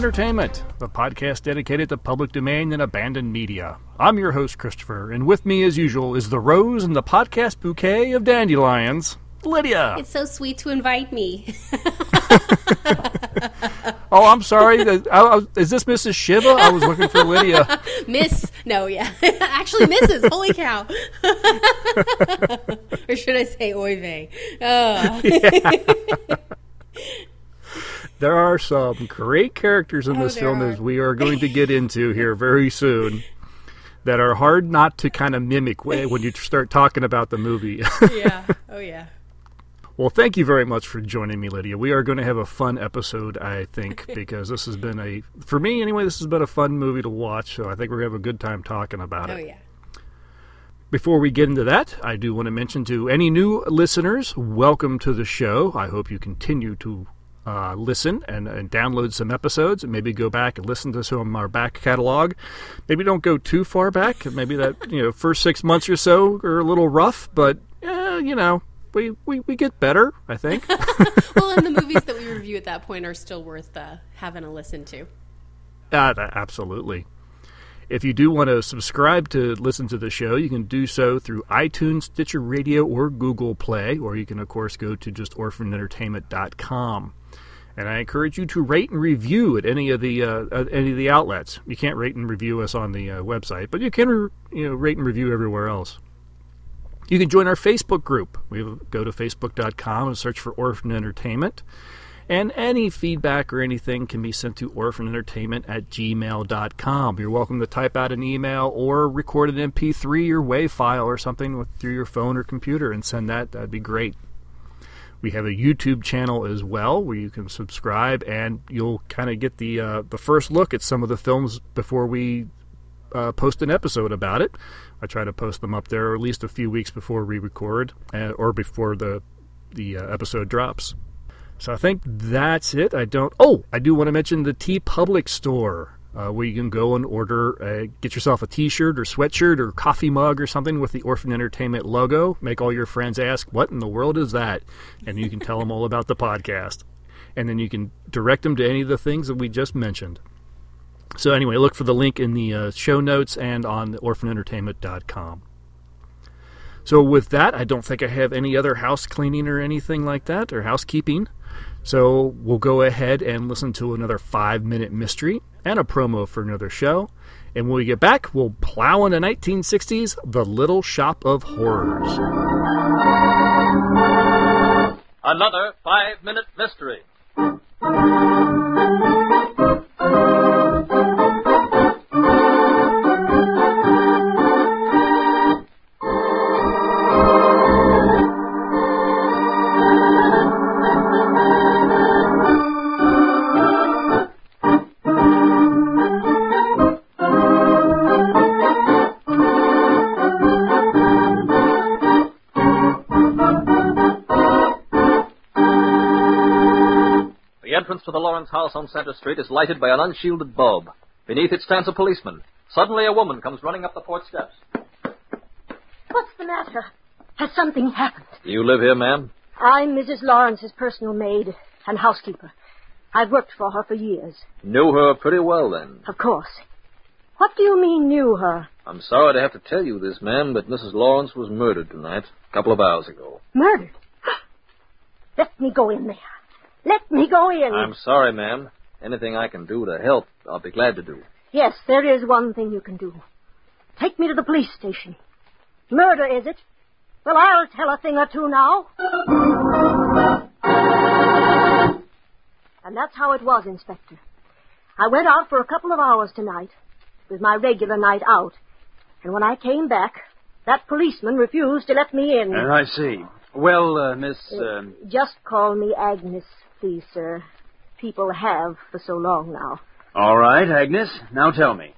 Welcome to Orphan Entertainment, the podcast dedicated to public domain and abandoned media. I'm your host, Christopher, and with me, as usual, is the rose and the podcast bouquet of dandelions, Lydia. It's so sweet to invite me. oh, I'm sorry. I, I, is this Mrs. Shiva? I was looking for Lydia. Miss. No, yeah. Actually, Mrs. Holy cow. or should I say oy vey? Oh. Yeah. There are some great characters in Oh, this film, are. as we are going to get into here very soon, that are hard not to kind of mimic when when you start talking about the movie. yeah. Oh, yeah. Well, thank you very much for joining me, Lydia. We are going to have a fun episode, I think, because this has been a, for me anyway, this has been a fun movie to watch. So I think we're going to have a good time talking about Oh, it. Oh, yeah. Before we get into that, I do want to mention to any new listeners, welcome to the show. I hope you continue to uh, listen and, and download some episodes and maybe go back and listen to some of our back catalog. Maybe don't go too far back. Maybe that, you know, first six months or so are a little rough, but, eh, you know, we, we, we get better, I think. Well, and the movies that we review at that point are still worth uh, having a listen to. Uh, that- absolutely. If you do want to subscribe to listen to the show, you can do so through iTunes, Stitcher Radio, or Google Play, or you can, of course, go to just orphanentertainment.com. And I encourage you to rate and review at any of the uh, any of the outlets. You can't rate and review us on the uh, website, but you can re- you know rate and review everywhere else. You can join our Facebook group. We go to facebook.com and search for Orphan Entertainment. And any feedback or anything can be sent to orphanentertainment at gmail.com. You're welcome to type out an email or record an MP3 or WAV file or something with, through your phone or computer and send that. That'd be great. We have a YouTube channel as well where you can subscribe and you'll kind of get the uh, the first look at some of the films before we uh, post an episode about it. I try to post them up there at least a few weeks before we record uh, or before the the uh, episode drops. So I think that's it. I don't. Oh, I do want to mention the TeePublic store. Uh, where you can go and order, uh, get yourself a T-shirt or sweatshirt or coffee mug or something with the Orphan Entertainment logo. Make all your friends ask, "What in the world is that?" And you can tell them all about the podcast, and then you can direct them to any of the things that we just mentioned. So anyway, look for the link in the uh, show notes and on orphanentertainment.com. So with that, I don't think I have any other house cleaning or anything like that or housekeeping. So we'll go ahead and listen to another five minute mystery and a promo for another show. And when we get back, we'll plow into 1960s The Little Shop of Horrors. Another five minute mystery. Entrance to the Lawrence house on Center Street is lighted by an unshielded bulb. Beneath it stands a policeman. Suddenly, a woman comes running up the porch steps. What's the matter? Has something happened? Do you live here, ma'am? I'm Mrs. Lawrence's personal maid and housekeeper. I've worked for her for years. Knew her pretty well, then. Of course. What do you mean knew her? I'm sorry to have to tell you this, ma'am, but Mrs. Lawrence was murdered tonight, a couple of hours ago. Murdered? Let me go in there. Let me go in. I'm sorry, ma'am. Anything I can do to help, I'll be glad to do. Yes, there is one thing you can do. Take me to the police station. Murder, is it? Well, I'll tell a thing or two now. And that's how it was, Inspector. I went out for a couple of hours tonight. It was my regular night out. And when I came back, that policeman refused to let me in. Uh, I see. Well, uh, Miss. Uh, Just call me Agnes, please, sir. People have for so long now. all right, Agnes. Now tell me.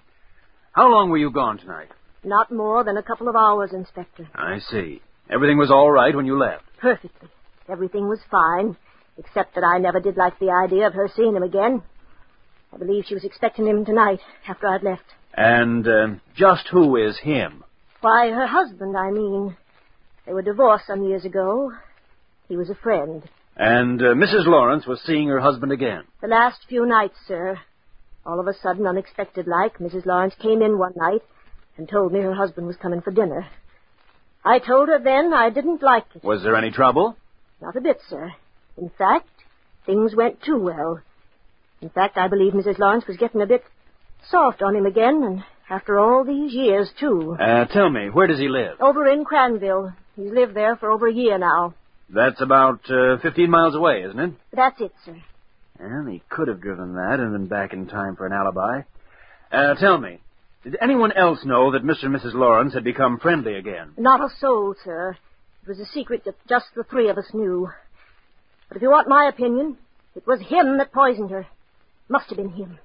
How long were you gone tonight? Not more than a couple of hours, Inspector. I see. Everything was all right when you left. Perfectly. Everything was fine, except that I never did like the idea of her seeing him again. I believe she was expecting him tonight, after I'd left. And uh, just who is him? Why, her husband, I mean. They were divorced some years ago. He was a friend. And uh, Mrs. Lawrence was seeing her husband again. The last few nights, sir. All of a sudden, unexpected like, Mrs. Lawrence came in one night and told me her husband was coming for dinner. I told her then I didn't like it. Was there any trouble? Not a bit, sir. In fact, things went too well. In fact, I believe Mrs. Lawrence was getting a bit soft on him again, and after all these years, too. Uh, tell me, where does he live? Over in Cranville. He's lived there for over a year now. That's about uh, 15 miles away, isn't it? That's it, sir. Well, he could have driven that and been back in time for an alibi. Uh, tell me, did anyone else know that Mr. and Mrs. Lawrence had become friendly again? Not a soul, sir. It was a secret that just the three of us knew. But if you want my opinion, it was him that poisoned her. Must have been him.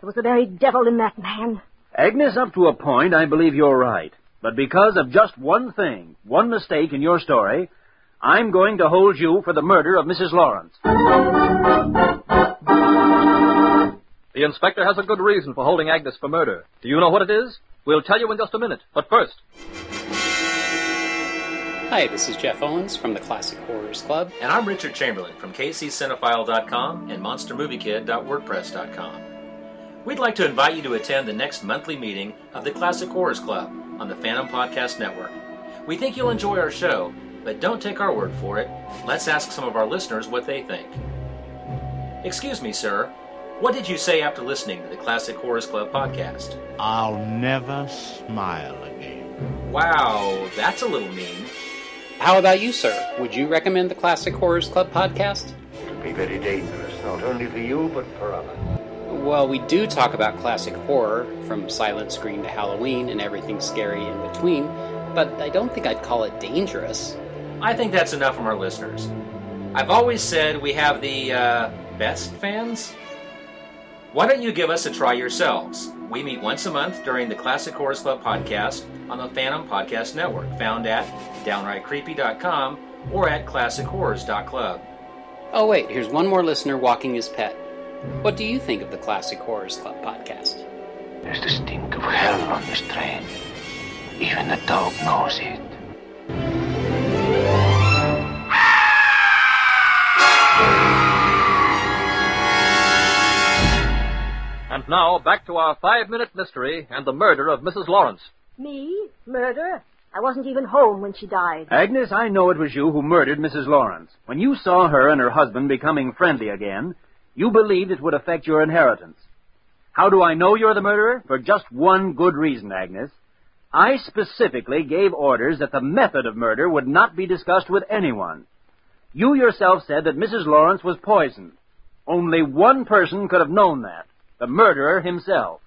There was the very devil in that man. Agnes, up to a point, I believe you're right. But because of just one thing, one mistake in your story, I'm going to hold you for the murder of Mrs. Lawrence. The inspector has a good reason for holding Agnes for murder. Do you know what it is? We'll tell you in just a minute. But first, Hi, this is Jeff Owens from the Classic Horrors Club. And I'm Richard Chamberlain from kccinephile.com and monstermoviekid.wordpress.com. We'd like to invite you to attend the next monthly meeting of the Classic Horrors Club on the Phantom Podcast Network. We think you'll enjoy our show, but don't take our word for it. Let's ask some of our listeners what they think. Excuse me, sir. What did you say after listening to the Classic Horrors Club podcast? I'll never smile again. Wow, that's a little mean. How about you, sir? Would you recommend the Classic Horrors Club podcast? It would be very dangerous, not only for you, but for others. Well, we do talk about classic horror, from Silent screen to Halloween and everything scary in between, but I don't think I'd call it dangerous. I think that's enough from our listeners. I've always said we have the uh, best fans. Why don't you give us a try yourselves? We meet once a month during the Classic Horror Club podcast on the Phantom Podcast Network, found at downrightcreepy.com or at classichorrors.club. Oh, wait, here's one more listener walking his pet. What do you think of the Classic Horrors Club podcast? There's the stink of hell on this train. Even the dog knows it. and now back to our five-minute mystery and the murder of Mrs. Lawrence. Me? Murder? I wasn't even home when she died. Agnes, I know it was you who murdered Mrs. Lawrence. When you saw her and her husband becoming friendly again, you believed it would affect your inheritance. How do I know you're the murderer? For just one good reason, Agnes. I specifically gave orders that the method of murder would not be discussed with anyone. You yourself said that Mrs. Lawrence was poisoned. Only one person could have known that the murderer himself.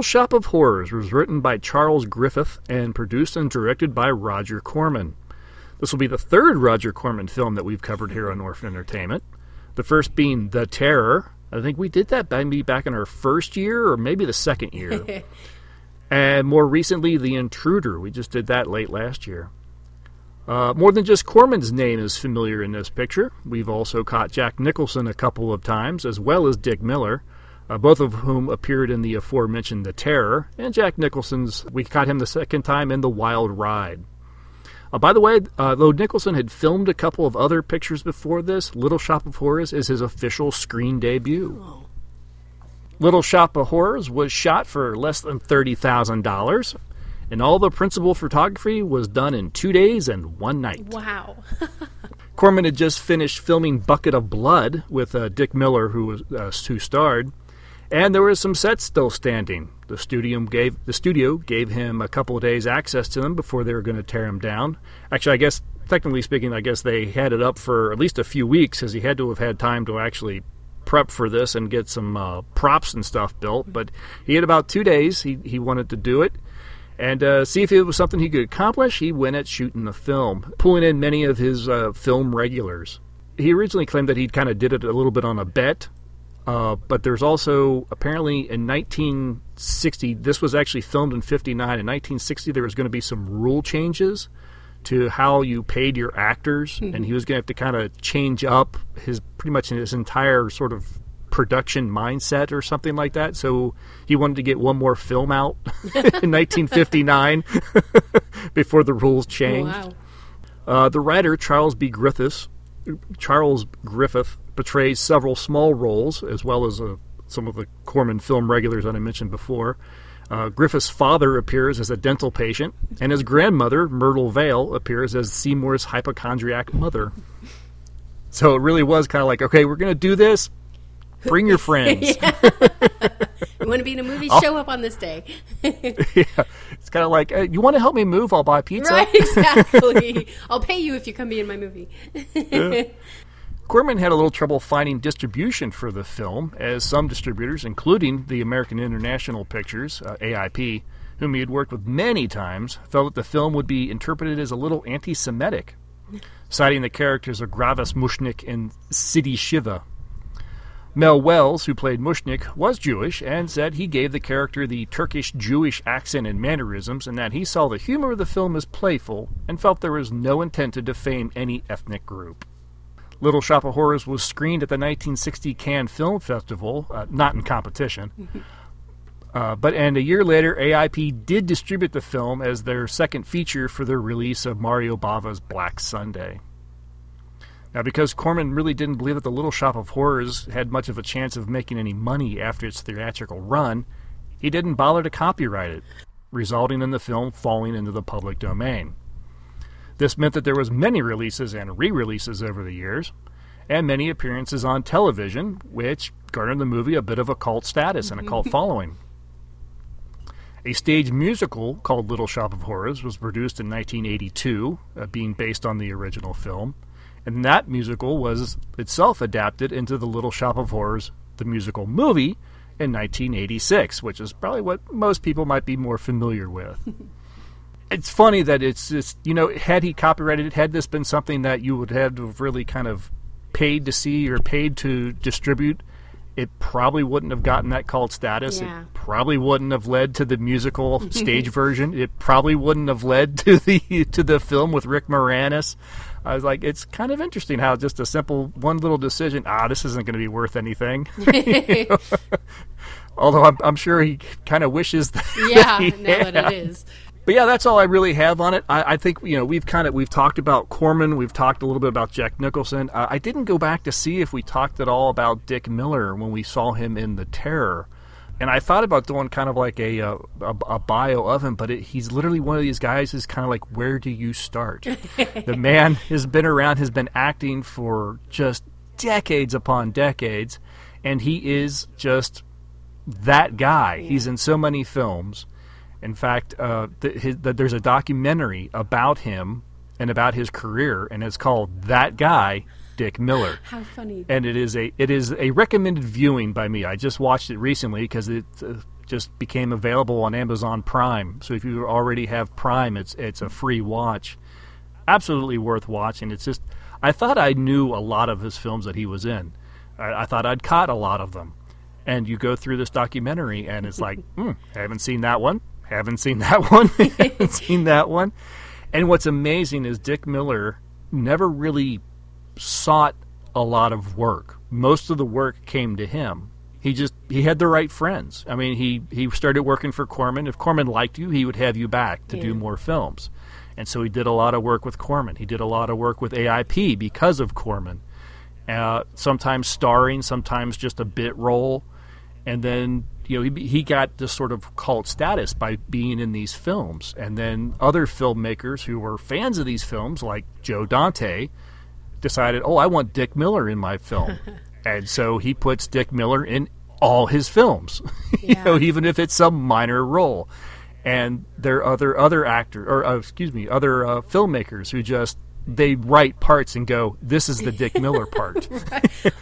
Little Shop of Horrors was written by Charles Griffith and produced and directed by Roger Corman. This will be the third Roger Corman film that we've covered here on Orphan Entertainment. The first being The Terror. I think we did that maybe back in our first year or maybe the second year. and more recently, The Intruder. We just did that late last year. Uh, more than just Corman's name is familiar in this picture. We've also caught Jack Nicholson a couple of times, as well as Dick Miller uh, both of whom appeared in the aforementioned The Terror, and Jack Nicholson's, we caught him the second time in The Wild Ride. Uh, by the way, uh, though Nicholson had filmed a couple of other pictures before this, Little Shop of Horrors is his official screen debut. Little Shop of Horrors was shot for less than $30,000, and all the principal photography was done in two days and one night. Wow. Corman had just finished filming Bucket of Blood with uh, Dick Miller, who was uh, who starred, and there were some sets still standing. The studio gave the studio gave him a couple of days access to them before they were going to tear him down. Actually, I guess technically speaking, I guess they had it up for at least a few weeks, as he had to have had time to actually prep for this and get some uh, props and stuff built. But he had about two days. He he wanted to do it. And uh, see if it was something he could accomplish, he went at shooting the film, pulling in many of his uh, film regulars. he originally claimed that he kind of did it a little bit on a bet, uh, but there's also apparently in 1960, this was actually filmed in 59. In 1960, there was going to be some rule changes to how you paid your actors, and he was going to have to kind of change up his pretty much his entire sort of production mindset or something like that. So he wanted to get one more film out in 1959 before the rules changed. Wow. Uh, the writer Charles B. Griffiths, Charles Griffith portrays several small roles as well as uh, some of the Corman film regulars that I mentioned before. Uh, Griffith's father appears as a dental patient, and his grandmother, Myrtle Vale, appears as Seymour's hypochondriac mother. So it really was kind of like, okay, we're going to do this. Bring your friends. You want to be in a movie? Oh. Show up on this day. yeah. It's kind of like, uh, you want to help me move? I'll buy pizza. right, exactly. I'll pay you if you come be in my movie. Corman had a little trouble finding distribution for the film, as some distributors, including the American International Pictures, uh, AIP, whom he had worked with many times, felt that the film would be interpreted as a little anti Semitic, citing the characters of Gravis Mushnik and Sidi Shiva. Mel Wells, who played Mushnik, was Jewish and said he gave the character the Turkish Jewish accent and mannerisms, and that he saw the humor of the film as playful and felt there was no intent to defame any ethnic group. Little Shop of Horrors was screened at the 1960 Cannes Film Festival, uh, not in competition. Uh, but and a year later, AIP did distribute the film as their second feature for their release of Mario Bava's Black Sunday. Now, because Corman really didn't believe that the Little Shop of Horrors had much of a chance of making any money after its theatrical run, he didn't bother to copyright it, resulting in the film falling into the public domain. This meant that there was many releases and re-releases over the years, and many appearances on television, which garnered the movie a bit of a cult status and a cult following. A stage musical called Little Shop of Horrors was produced in 1982, uh, being based on the original film, and that musical was itself adapted into the Little Shop of Horrors, the musical movie, in 1986, which is probably what most people might be more familiar with. it's funny that it's just, you know, had he copyrighted it, had this been something that you would have really kind of paid to see or paid to distribute, it probably wouldn't have gotten that cult status. Yeah. It probably wouldn't have led to the musical stage version. It probably wouldn't have led to the to the film with Rick Moranis. I was like, it's kind of interesting how just a simple one little decision. Ah, this isn't going to be worth anything. Although I'm, I'm sure he kind of wishes that. yeah, he now that it is. But yeah, that's all I really have on it. I, I think you know we've kind of we've talked about Corman, we've talked a little bit about Jack Nicholson. Uh, I didn't go back to see if we talked at all about Dick Miller when we saw him in The Terror, and I thought about doing kind of like a uh, a, a bio of him. But it, he's literally one of these guys who's kind of like, where do you start? the man has been around, has been acting for just decades upon decades, and he is just that guy. He's in so many films. In fact, uh, th- his, th- there's a documentary about him and about his career, and it's called "That Guy, Dick Miller." How funny. and it is a it is a recommended viewing by me. I just watched it recently because it uh, just became available on Amazon Prime. So if you already have Prime, it's it's a free watch. Absolutely worth watching. It's just I thought I knew a lot of his films that he was in. I, I thought I'd caught a lot of them. And you go through this documentary, and it's like, hmm, haven't seen that one, haven't seen that one, haven't seen that one. And what's amazing is Dick Miller never really sought a lot of work. Most of the work came to him. He just he had the right friends. I mean, he he started working for Corman. If Corman liked you, he would have you back to do more films. And so he did a lot of work with Corman. He did a lot of work with AIP because of Corman. Uh, sometimes starring, sometimes just a bit role. And then you know he he got this sort of cult status by being in these films. And then other filmmakers who were fans of these films, like Joe Dante, decided, oh, I want Dick Miller in my film. and so he puts Dick Miller in all his films, you know, even if it's some minor role. And there are other other actors, or uh, excuse me, other uh, filmmakers who just they write parts and go, "This is the Dick Miller part,"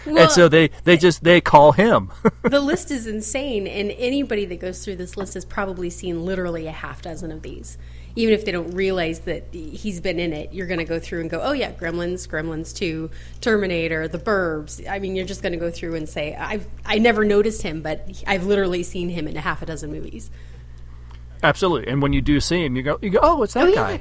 Well, and so they they just they call him. the list is insane, and anybody that goes through this list has probably seen literally a half dozen of these. Even if they don't realize that he's been in it, you're going to go through and go, oh yeah, Gremlins, Gremlins Two, Terminator, The Burbs. I mean, you're just going to go through and say, I've I never noticed him, but I've literally seen him in a half a dozen movies. Absolutely. And when you do see him, you go, you go, oh, it's that Oh, guy. yeah,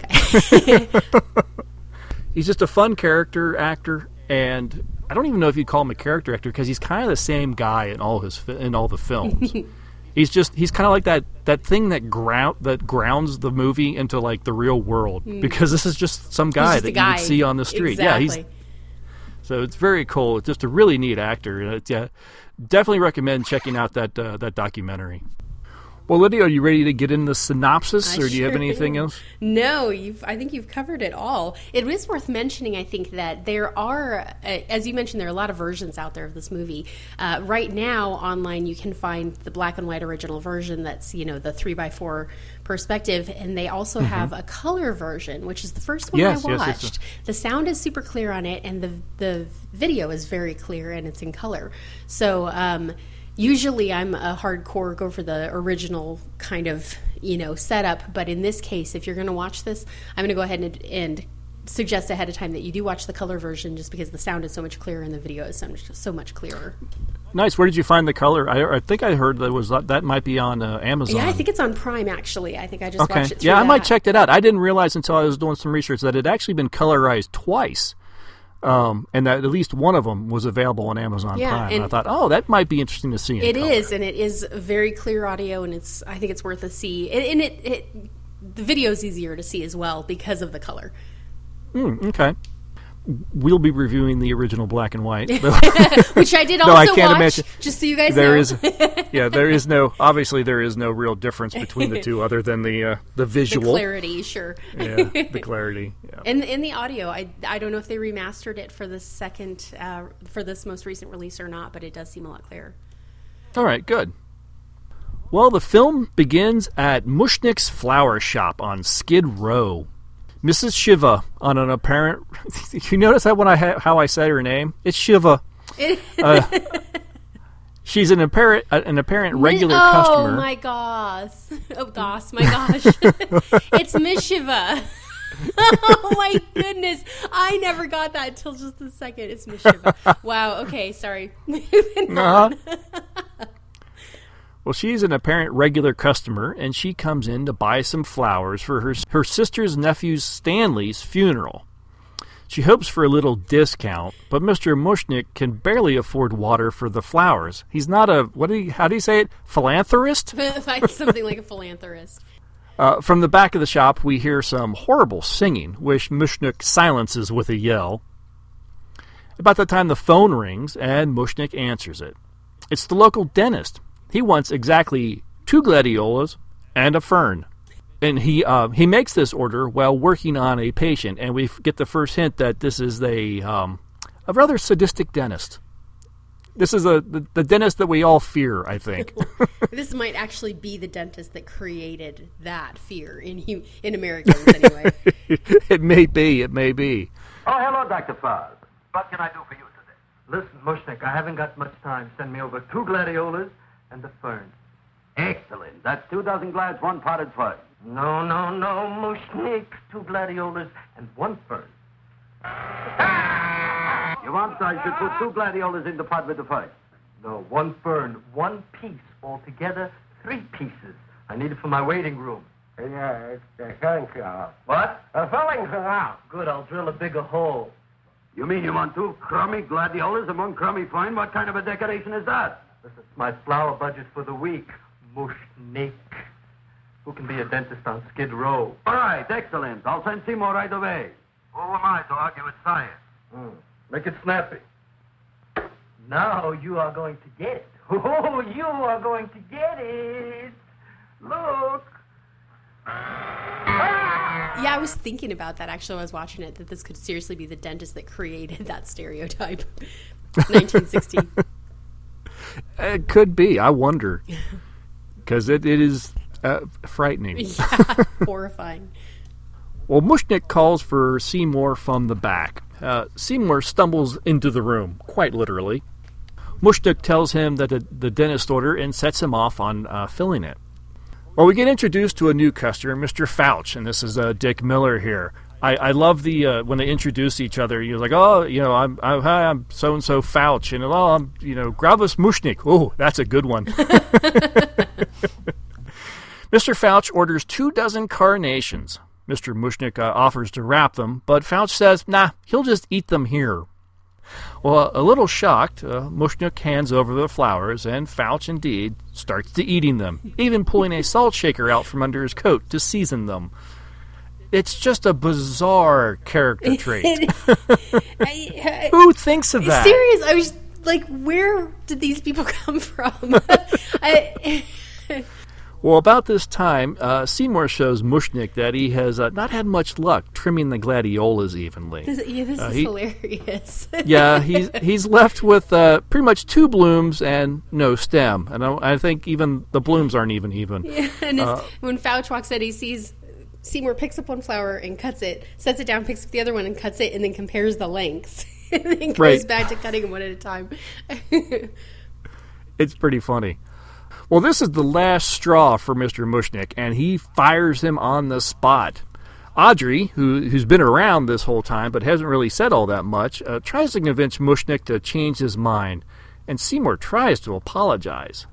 that guy. He's just a fun character actor, and I don't even know if you'd call him a character actor because he's kind of the same guy in all his in all the films. he's just he's kind of like that that thing that ground that grounds the movie into like the real world because this is just some guy. Just that guy. you would see on the street. Exactly. Yeah, he's so it's very cool. It's just a really neat actor. It's, yeah, definitely recommend checking out that uh, that documentary. Well, Lydia, are you ready to get in the synopsis, I or do you have anything am. else? No, you've. I think you've covered it all. It is worth mentioning. I think that there are, uh, as you mentioned, there are a lot of versions out there of this movie. Uh, right now, online, you can find the black and white original version. That's you know the three by four perspective, and they also have a color version, which is the first one Yes, I watched. yes, yes. The sound is super clear on it, and the the video is very clear and it's in color. So. Um, usually I'm a hardcore go for the original kind of you know setup, but in this case, if you're going to watch this, I'm going to go ahead and, and suggest ahead of time that you do watch the color version, just because the sound is so much clearer and the video is so much, so much clearer. Nice. Where did you find the color? I, I think I heard that was that might be on uh, Amazon. Yeah, I think it's on Prime actually. I think I just Okay. watched it. Yeah, I might that. check that out. I didn't realize until I was doing some research that it had actually been colorized twice, um, and that at least one of them was available on Amazon Yeah, Prime. and- I thought, oh, that might be interesting to see. In It color. is, and it is very clear audio, and it's. I think it's worth a see. And, and it, it, the video is easier to see as well because of the color. Hmm, okay. We'll be reviewing the original black and white. Which I did No, also I can't watch, imagine. just so you guys there know. is, yeah, there is no. Obviously, there is no real difference between the two, other than the uh, the the visual. clarity, sure. yeah, the clarity. Yeah. And in the audio, I, I don't know if they remastered it for the second uh, for this most recent release or not, but it does seem a lot clearer. All right, good. Well, the film begins at Mushnik's flower shop on Skid Row. Mrs. Shiva, on an apparent. you notice that when I ha- how I said her name? It's Shiva. Uh, she's an apparent uh, an apparent regular oh customer. Oh my gosh! Oh gosh, my gosh! it's Miss Shiva. oh my goodness! I never got that until just a second. It's Miss Shiva. Wow. Okay, sorry. Uh-huh. Well, she's an apparent regular customer, and she comes in to buy some flowers for her her sister's nephew Stanley's funeral. She hopes for a little discount, but Mr. Mushnik can barely afford water for the flowers. He's not a what do you, how do you say it? Philanthropist. something like a philanthropist. Uh, from the back of the shop, we hear some horrible singing, which Mushnik silences with a yell. About that time, the phone rings, and Mushnik answers it. It's the local dentist. He wants exactly two gladiolas and a fern. And he uh, he makes this order while working on a patient, and we get the first hint that this is a um, a rather sadistic dentist. This is a the, the dentist that we all fear, I think. This might actually be the dentist that created that fear in hu- in Americans, anyway. it may be, it may be. Oh, hello, Dr. Foz. What can I do for you today? Listen, Mushnik, I haven't got much time. Send me over two gladiolas and the fern. Excellent. That's two dozen glads, one potted fern. No, no, no, Mushnik. Two gladiolas and one fern. You want I should put two gladiolas in the pot with the fern. No, one fern, one piece. Altogether, three pieces. I need it for my waiting room. Yeah, uh, thank you. What? Uh, a filling's out. Good, I'll drill a bigger hole. You mean you want two crummy gladiolas and one crummy fern? What kind of a decoration is that? This is my flower budget for the week. Mushnik. Who can be a dentist on Skid Row? All right, excellent. I'll send Seymour right away. Who am I to argue with science? Hmm. Make it snappy. Now you are going to get it. Oh, you are going to get it. Look. Yeah, I was thinking about that actually. when I was watching it that this could seriously be the dentist that created that stereotype. 1960. It could be. I wonder. Because it, it is uh, frightening. yeah, horrifying. Well, Mushnik calls for Seymour from the back. Uh, Seymour stumbles into the room, quite literally. Mushnik tells him that the, the dentist order and sets him off on uh, filling it. Well, we get introduced to a new customer, Mr. Fouch, and this is uh, Dick Miller here. I, I love the uh, when they introduce each other. You're like, oh, you know, I'm I'm, hi, I'm so and so Fouch, and oh, I'm you know Gravis Mushnik. Oh, that's a good one. Mr. Fouch orders two dozen carnations. Mr. Mushnik uh, offers to wrap them, but Fouch says, nah, he'll just eat them here. Well, a little shocked, uh, Mushnik hands over the flowers, and Fouch indeed starts to eating them, even pulling a salt shaker out from under his coat to season them. It's just a bizarre character trait. I, Who thinks of that? Serious? I was like, where did these people come from? I, Well, about this time, uh, Seymour shows Mushnik that he has uh, not had much luck trimming the gladiolas evenly. this, yeah, this Uh, is he- hilarious. yeah, he's he's left with uh, pretty much two blooms and no stem, and I, I think even the blooms aren't even even. Yeah, and Uh, when Fouch walks in, he sees Seymour picks up one flower and cuts it, sets it down, picks up the other one and cuts it, and then compares the lengths, and then goes Right. back to cutting them one at a time. It's pretty funny. Well, this is the last straw for Mr. Mushnik, and he fires him on the spot. Audrey, who, who's been around this whole time but hasn't really said all that much, uh, tries to convince Mushnik to change his mind, and Seymour tries to apologize.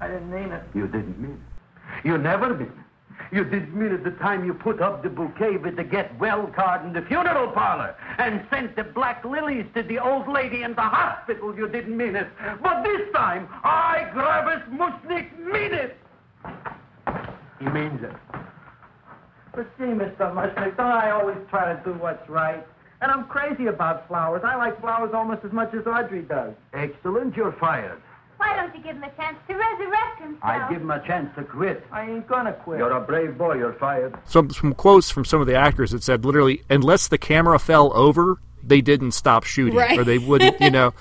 I didn't mean it. You didn't mean it. You never mean it. You didn't mean it the time you put up the bouquet with the get well card in the funeral parlor and sent the black lilies to the old lady in the hospital. You didn't mean it. But this time, I, Gravis Mushnik, mean it. He means it. But see, Mr. Mushnik, don't I always try to do what's right? And I'm crazy about flowers. I like flowers almost as much as Audrey does. Excellent, you're fired. Why don't you give him a chance to resurrect himself? I give him a chance to quit. I ain't gonna quit. You're a brave boy, you're fired. Some, some quotes from some of the actors that said literally, unless the camera fell over, they didn't stop shooting, Right. or they wouldn't, you know.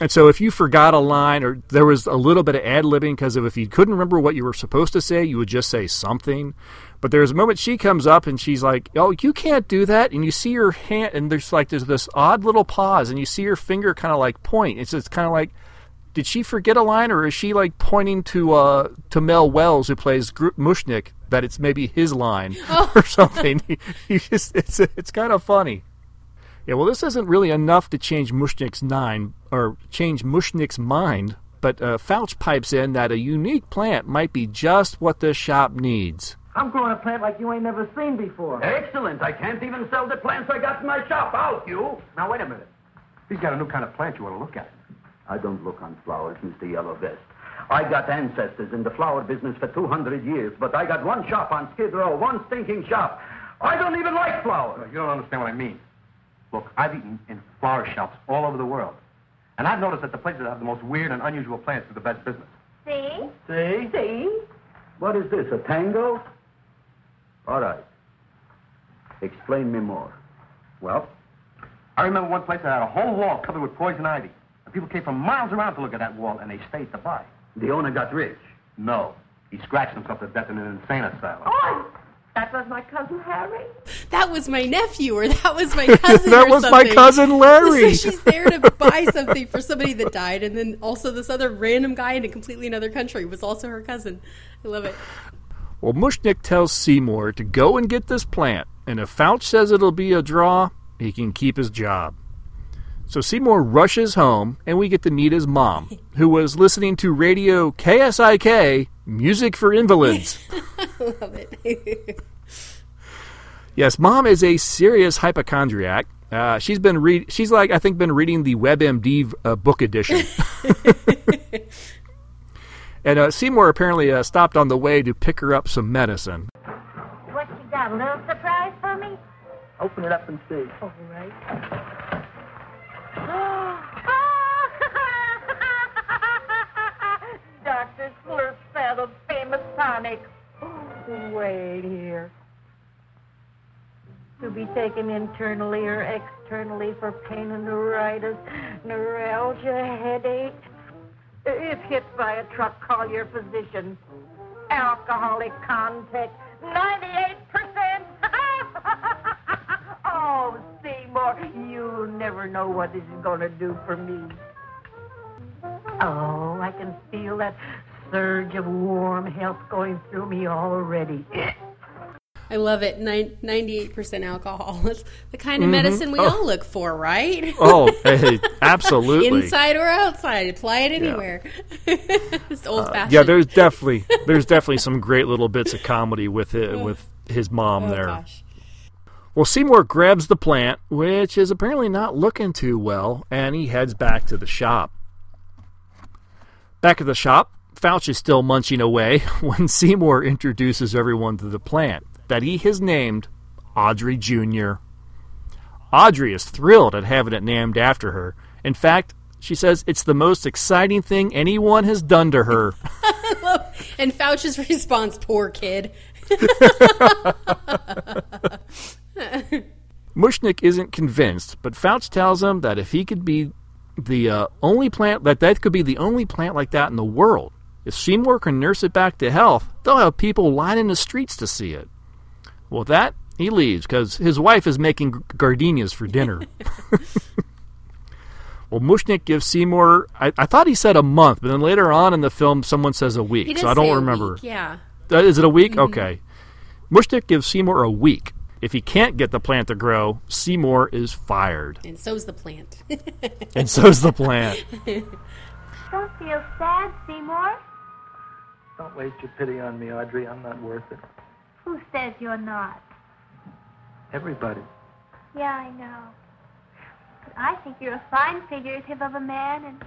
And so if you forgot a line or there was a little bit of ad libbing because if you couldn't remember what you were supposed to say, you would just say something. But there's a moment she comes up and she's like, "Oh, you can't do that." And you see her hand, and there's like there's this odd little pause, and you see her finger kind of like point. It's it's kind of like, did she forget a line, or is she like pointing to uh to Mel Wells who plays Gr- Mushnik that it's maybe his line or something? you just it's it's kind of funny. Yeah, well, this isn't really enough to change Mushnik's nine or change Mushnik's mind, but uh, Fouch pipes in that a unique plant might be just what this shop needs. I'm growing a plant like you ain't never seen before. Excellent. I can't even sell the plants I got in my shop. Out, you. Now, wait a minute. He's got a new kind of plant you want to look at. I don't look on flowers, Mr. Yellow Vest. I got ancestors in the flower business for 200 years, but I got one shop on Skid Row, one stinking shop. I don't even like flowers. You don't understand what I mean. Look, I've eaten in flower shops all over the world. And I've noticed that the places that have the most weird and unusual plants do the best business. See? See? See? What is this, a tango? All right. Explain me more. Well, I remember one place that had a whole wall covered with poison ivy. And people came from miles around to look at that wall, and they stayed to buy. The owner got rich. No. He scratched himself to death in an insane asylum. Oh, that was my cousin Harry. that was my nephew, or that was my cousin. That or was my cousin Larry. So she's there to buy something for somebody that died, and then also this other random guy in a completely another country was also her cousin. I love it. Well, Mushnik tells Seymour to go and get this plant, and if Fouch says it'll be a draw, he can keep his job. So Seymour rushes home, and we get to meet his mom, who was listening to radio KSIK, Music for Invalids. I love it. Yes, mom is a serious hypochondriac. Uh, she's been read. She's like I think been reading the WebMD uh, book edition. and uh, Seymour apparently uh, stopped on the way to pick her up some medicine. What you got? A little surprise for me? Open it up and see. All right. Dr. Slurp famous tonic. Oh, wait here. To be taken internally or externally for pain and neuritis, neuralgia, headache. If hit by a truck, call your physician. Alcoholic contact, 98%. Oh, Seymour, you'll never know what this is going to do for me. Oh, I can feel that surge of warm health going through me already. I love it. Nine, 98% alcohol. It's the kind of Mhm. medicine we Oh. all look for, right? Oh, hey, absolutely. Inside or outside. Apply it anywhere. it's old Uh, fashioned. yeah, there's definitely there's definitely some great little bits of comedy with it with his mom Oh, there. gosh. Well, Seymour grabs the plant, which is apparently not looking too well, and he heads back to the shop. Back at the shop, Fouch is still munching away when Seymour introduces everyone to the plant that he has named Audrey Jr. Audrey is thrilled at having it named after her. In fact, she says it's the most exciting thing anyone has done to her. and Fouch's response, poor kid. Mushnik isn't convinced, but Fouch tells him that if he could be the uh, only plant that that could be the only plant like that in the world. If Seymour can nurse it back to health, they'll have people lining the streets to see it. Well, that he leaves because his wife is making gardenias for dinner. well, Mushnik gives Seymour. I, I thought he said a month, but then later on in the film, someone says a week, so I don't remember. week, yeah. Uh, is it a week? Mhm. Okay. Mushnik gives Seymour a week. If he can't get the plant to grow, Seymour is fired. And so's the plant. And so's the plant. Don't feel sad, Seymour. Don't waste your pity on me, Audrey. I'm not worth it. Who says you're not? Everybody. Yeah, I know. But I think you're a fine figurative of a man, and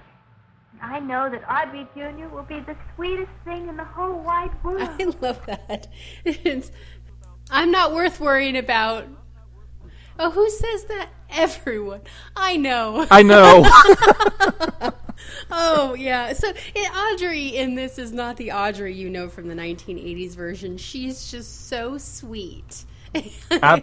I know that Audrey Jr. will be the sweetest thing in the whole wide world. I love that. I'm not worth worrying about. Oh, who says that? Everyone. I know. I know. oh, yeah. So Audrey in this is not the Audrey you know from the 1980s version. She's just so sweet.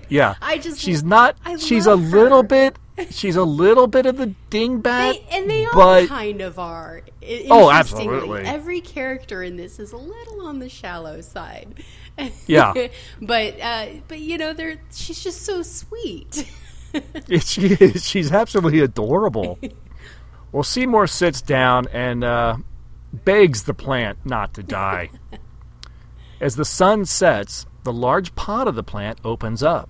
Yeah. I just she's not. I she's a little her. bit. She's a little bit of the dingbat. They, and they all but kind of are. Oh, absolutely. Every character in this is a little on the shallow side. Yeah. but uh, but you know, they're she's just so sweet. she is. She's absolutely adorable. well, Seymour sits down and uh, begs the plant not to die. As the sun sets, the large pot of the plant opens up.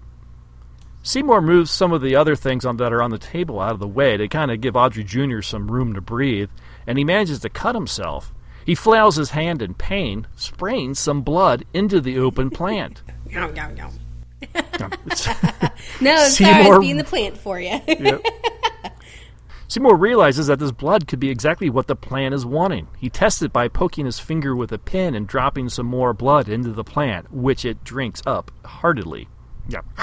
Seymour moves some of the other things on, that are on the table out of the way to kind of give Audrey Jr. some room to breathe, and he manages to cut himself. He flails his hand in pain, spraying some blood into the open plant. Yum, yum, yum. no, I'm sorry, I Seymour- was being the plant for you. Yep. Seymour realizes that this blood could be exactly what the plant is wanting. He tests it by poking his finger with a pin and dropping some more blood into the plant, which it drinks up heartedly. Yeah.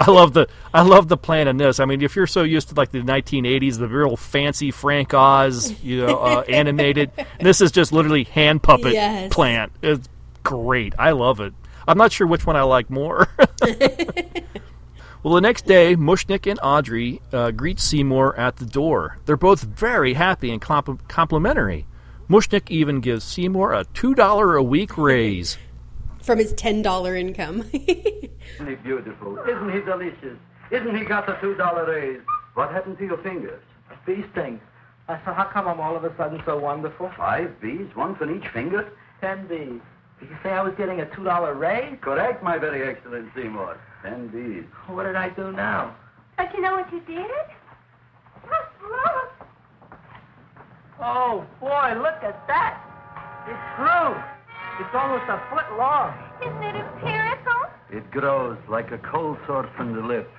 I love the I love the plant in this. I mean, if you're so used to like the 1980s, the real fancy Frank Oz, you know, uh, animated, this is just literally hand puppet Yes. plant. It's great. I love it. I'm not sure which one I like more. Well, the next day, Mushnik and Audrey uh, greet Seymour at the door. They're both very happy and compl- complimentary. Mushnik even gives Seymour a $2 a week raise. From his ten dollar income. Isn't he beautiful? Isn't he delicious? Isn't he got the two dollar raise? What happened to your fingers? Bee stings. Uh, so how come I'm all of a sudden so wonderful? Five bees, one for each finger? Ten bees. Did you say I was getting a two dollar raise? Correct, my very excellent Seymour. Ten bees. What did I do now? Don't you know what you did? Oh boy, look at that! It's grew. It's almost a foot long. Isn't it empirical? It grows like a cold sore from the lip.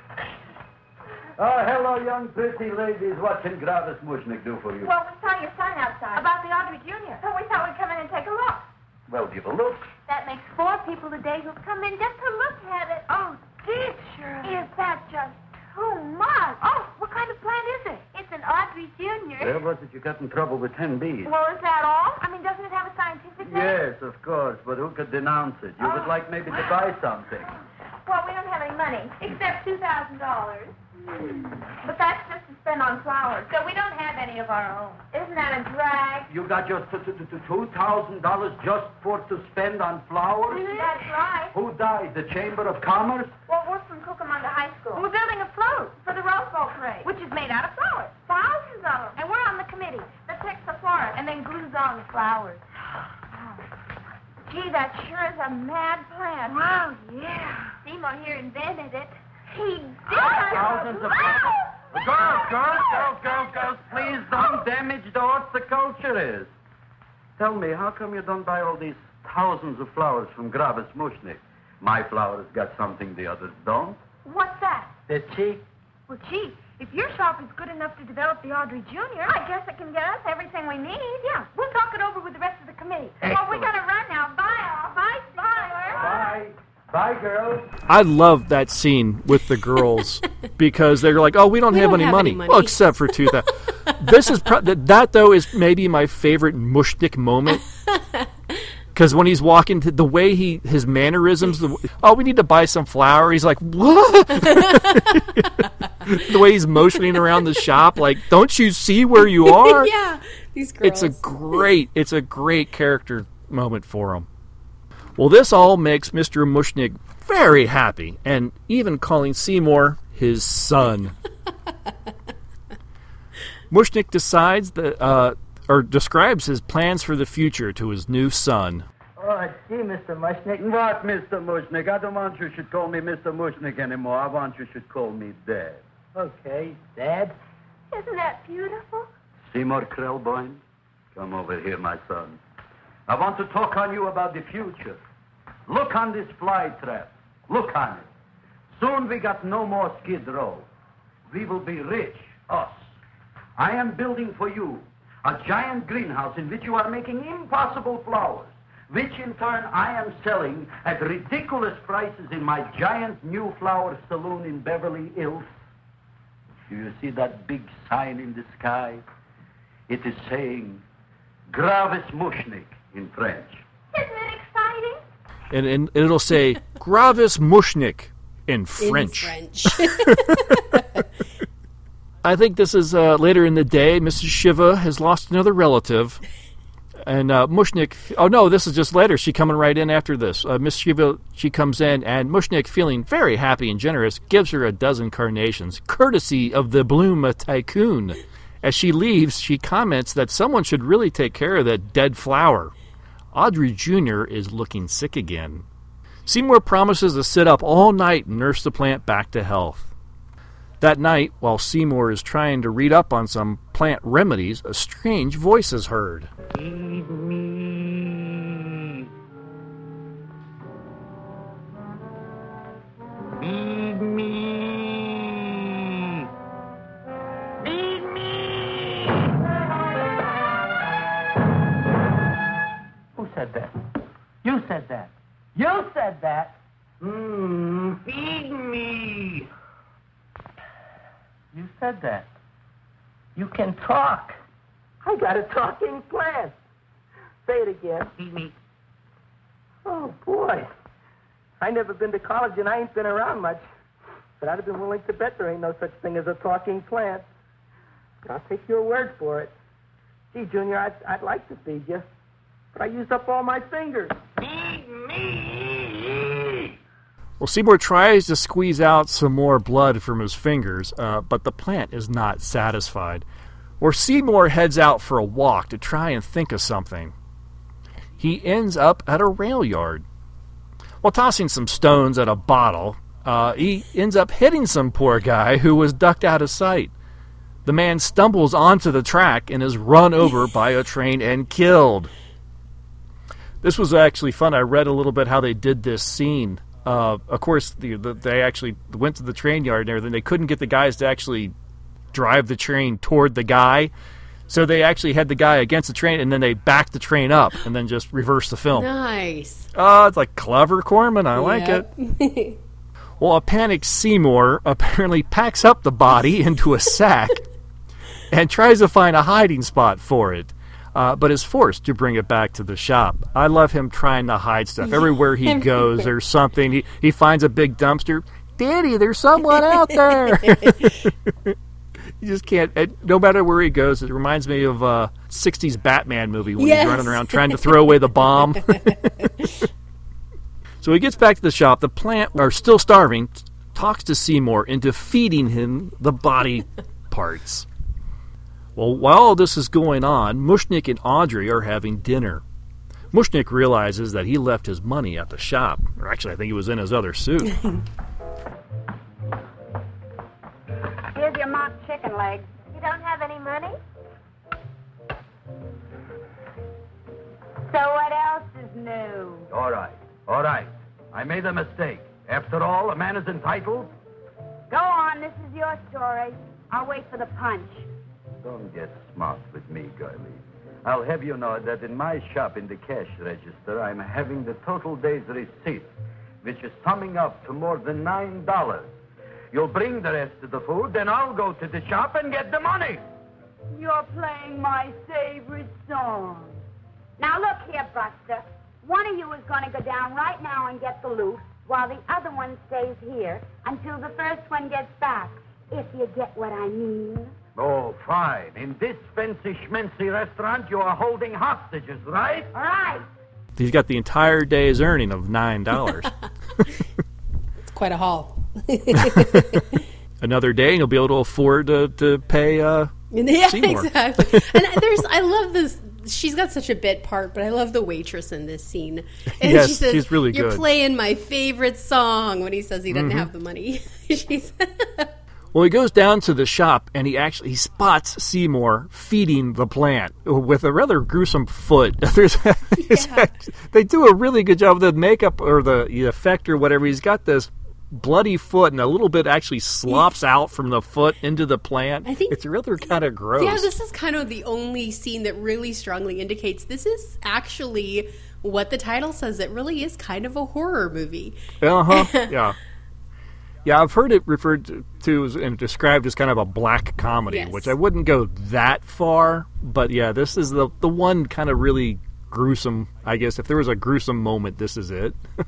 Oh, hello, young pretty ladies. What can Gravis Mushnik do for you? Well, we saw your son outside. About the Audrey Jr. So oh, we thought we'd come in and take a look. Well, give a look. That makes four people today who've come in just to look at it. Oh, dear, Shirley. Is that just too much? Oh, what kind of plant is it? It's an Audrey Jr. Where was it you got in trouble with ten bees? Well, is that all? I mean, doesn't it have a scientific name? Yes, of course, but who could denounce it? You would oh. like maybe to buy something. Well, we don't have any money, except $2,000. But that's just to spend on flowers, so we don't have any of our own. Isn't that a drag? You got your t- t- t- two thousand dollars just for to spend on flowers? Mm-hmm. That's right. Who died? The Chamber of Commerce? Well, we're from Cucamonga High School. We're building a float for the Rose Bowl parade, which is made out of flowers. Thousands of them. And we're on the committee that picks the florist and then glues on the flowers? Gee, that sure is a mad plan. Wow, yeah. Seymour here invented it. He did. Thousands of. Girls, girls, girls, girls, girls, please don't damage the horticulture is. Tell me, how come you don't buy all these thousands of flowers from Gravis Mushnik? My flowers got something the others don't. What's that? They're cheap. Well, gee, if your shop is good enough to develop the Audrey Jr., I guess it can get us everything we need. Yeah, we'll talk it over with the rest of the committee. Well, we gotta run now. Bye, all. Bye, Smiler. Bye. Bye, girls. I love that scene with the girls because they're like, "Oh, we don't, We have, don't any, have money. any money. Well, except for two thousand. this is pro- th- that though is maybe my favorite Mushnik moment because when he's walking, to the way he his mannerisms. The, oh, we need to buy some flour. He's like, what? the way he's motioning around the shop, like, don't you see where you are? yeah, these girls. It's a great, it's a great character moment for him. Well, this all makes Mr. Mushnik very happy, and even calling Seymour his son. Mushnik decides that, uh, or describes his plans for the future to his new son. Oh, I see, Mr. Mushnik. What, Mr. Mushnik? I don't want you should call me Mr. Mushnik anymore. I want you should call me Dad. Okay, Dad. Isn't that beautiful? Seymour Krelboin, come over here, my son. I want to talk on you about the future. Look on this fly trap. Look on it. Soon we got no more skid row. We will be rich, us. I am building for you a giant greenhouse in which you are making impossible flowers, which in turn I am selling at ridiculous prices in my giant new flower saloon in Beverly Hills. Do you see that big sign in the sky? It is saying Gravis Mushnik in French. Isn't it exciting? And, and it'll say Gravis Mushnik in French. in French. French. I think this is uh, later in the day. Mrs. Shiva has lost another relative. And uh, Mushnik, oh no, this is just later. She coming right in after this. Uh, Miss Shiva, she comes in, and Mushnik, feeling very happy and generous, gives her a dozen carnations, courtesy of the Bloom tycoon. As she leaves, she comments that someone should really take care of that dead flower. Audrey Jr. is looking sick again. Seymour promises to sit up all night and nurse the plant back to health. That night, while Seymour is trying to read up on some plant remedies, a strange voice is heard. College and I ain't been around much. But I'd have been willing to bet there ain't no such thing as a talking plant. But I'll take your word for it. Gee, Junior, I'd, I'd like to feed you. But I used up all my fingers. Feed me! Well, Seymour tries to squeeze out some more blood from his fingers, uh, but the plant is not satisfied. Or Seymour heads out for a walk to try and think of something. He ends up at a rail yard. While tossing some stones at a bottle, uh, he ends up hitting some poor guy who was ducked out of sight. The man stumbles onto the track and is run over by a train and killed. This was actually fun. I read a little bit how they did this scene. Uh, of course, the, the, they actually went to the train yard and everything. They couldn't get the guys to actually drive the train toward the guy. So they actually had the guy against the train, and then they backed the train up, and then just reversed the film. nice. Oh, it's like clever Corman. I like it. it. Well, a panicked Seymour apparently packs up the body into a sack and tries to find a hiding spot for it, uh, but is forced to bring it back to the shop. I love him trying to hide stuff. Everywhere he goes, there's something. He, he finds a big dumpster. Daddy, there's someone out there. you just can't. And no matter where he goes, it reminds me of uh, a '60s Batman movie when Yes. he's running around trying to throw away the bomb. So he gets back to the shop. The plant are still starving. Talks to Seymour into feeding him the body parts. Well, while all this is going on, Mushnik and Audrey are having dinner. Mushnik realizes that he left his money at the shop. Or actually, I think it was in his other suit. Chicken. You don't have any money? So what else is new? All right, all right. I made a mistake. After all, a man is entitled. Go on, this is your story. I'll wait for the punch. Don't get smart with me, girlie. I'll have you know that in my shop in the cash register, I'm having the total day's receipt, which is summing up to more than nine dollars. You'll bring the rest of the food, then I'll go to the shop and get the money. You're playing my favorite song. Now look here, Buster. One of you is going to go down right now and get the loot, while the other one stays here until the first one gets back. If you get what I mean. Oh, fine. In this fancy schmancy restaurant, you are holding hostages, right? All right. He's got the entire day's earning of $9. It's quite a haul. Another day, and he'll be able to afford to, to pay uh, yeah, Seymour. exactly. and there's, I love this. She's got such a bit part, but I love the waitress in this scene. And Yes, she says, she's really You're good." playing my favorite song when he says he doesn't Mhm. have the money. she's Well, he goes down to the shop and he actually he spots Seymour feeding the plant with a rather gruesome foot. There's, act- they do a really good job of the makeup or the effect or whatever. He's got this bloody foot and a little bit actually slops out from the foot into the plant. I think- it's rather kind of gross. Yeah, this is kind of the only scene that really strongly indicates this is actually what the title says. It really is kind of a horror movie. Uh huh. yeah. Yeah, I've heard it referred to, as, and described as kind of a black comedy, Yes. which I wouldn't go that far. But yeah, this is the the one kind of really gruesome. I guess if there was a gruesome moment, this is it.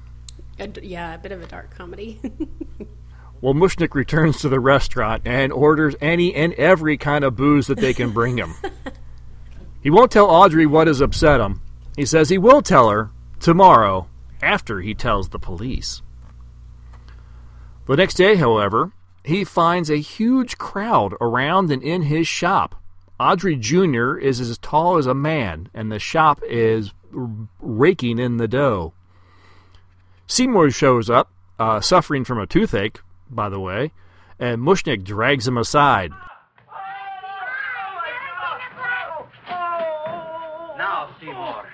A yeah, a bit of a dark comedy. well, Mushnik returns to the restaurant and orders any and every kind of booze that they can bring him. he won't tell Audrey what has upset him. He says he will tell her tomorrow after he tells the police. The next day, however, he finds a huge crowd around and in his shop. Audrey Jr. is as tall as a man, and the shop is raking in the dough. Seymour shows up, uh, suffering from a toothache, by the way, and Mushnik drags him aside. Now, Seymour,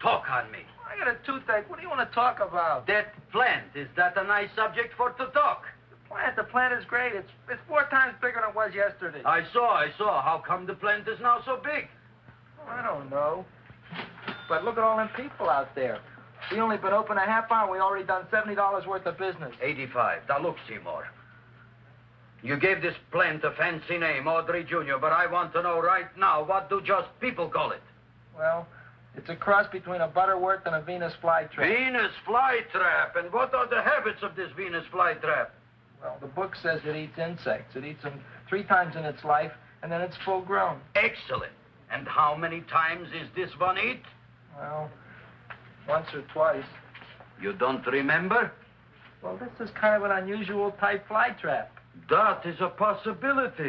talk on me. I got a toothache. What do you want to talk about? That plant, is that a nice subject for to talk? The plant, the plant is great. It's it's four times bigger than it was yesterday. I saw, I saw. How come the plant is now so big? I don't know. But look at all them people out there. We only been open a half hour. We already done seventy dollars worth of business. 85. Now, look, Seymour. You gave this plant a fancy name, Audrey Jr., but I want to know right now, what do just people call it? Well, it's a cross between a butterwort and a Venus flytrap. Venus flytrap. And what are the habits of this Venus flytrap? Well, the book says it eats insects. It eats them three times in its life, and then it's full grown. Excellent. And how many times is this one eat? Well, once or twice. You don't remember? Well, this is kind of an unusual type flytrap. That is a possibility.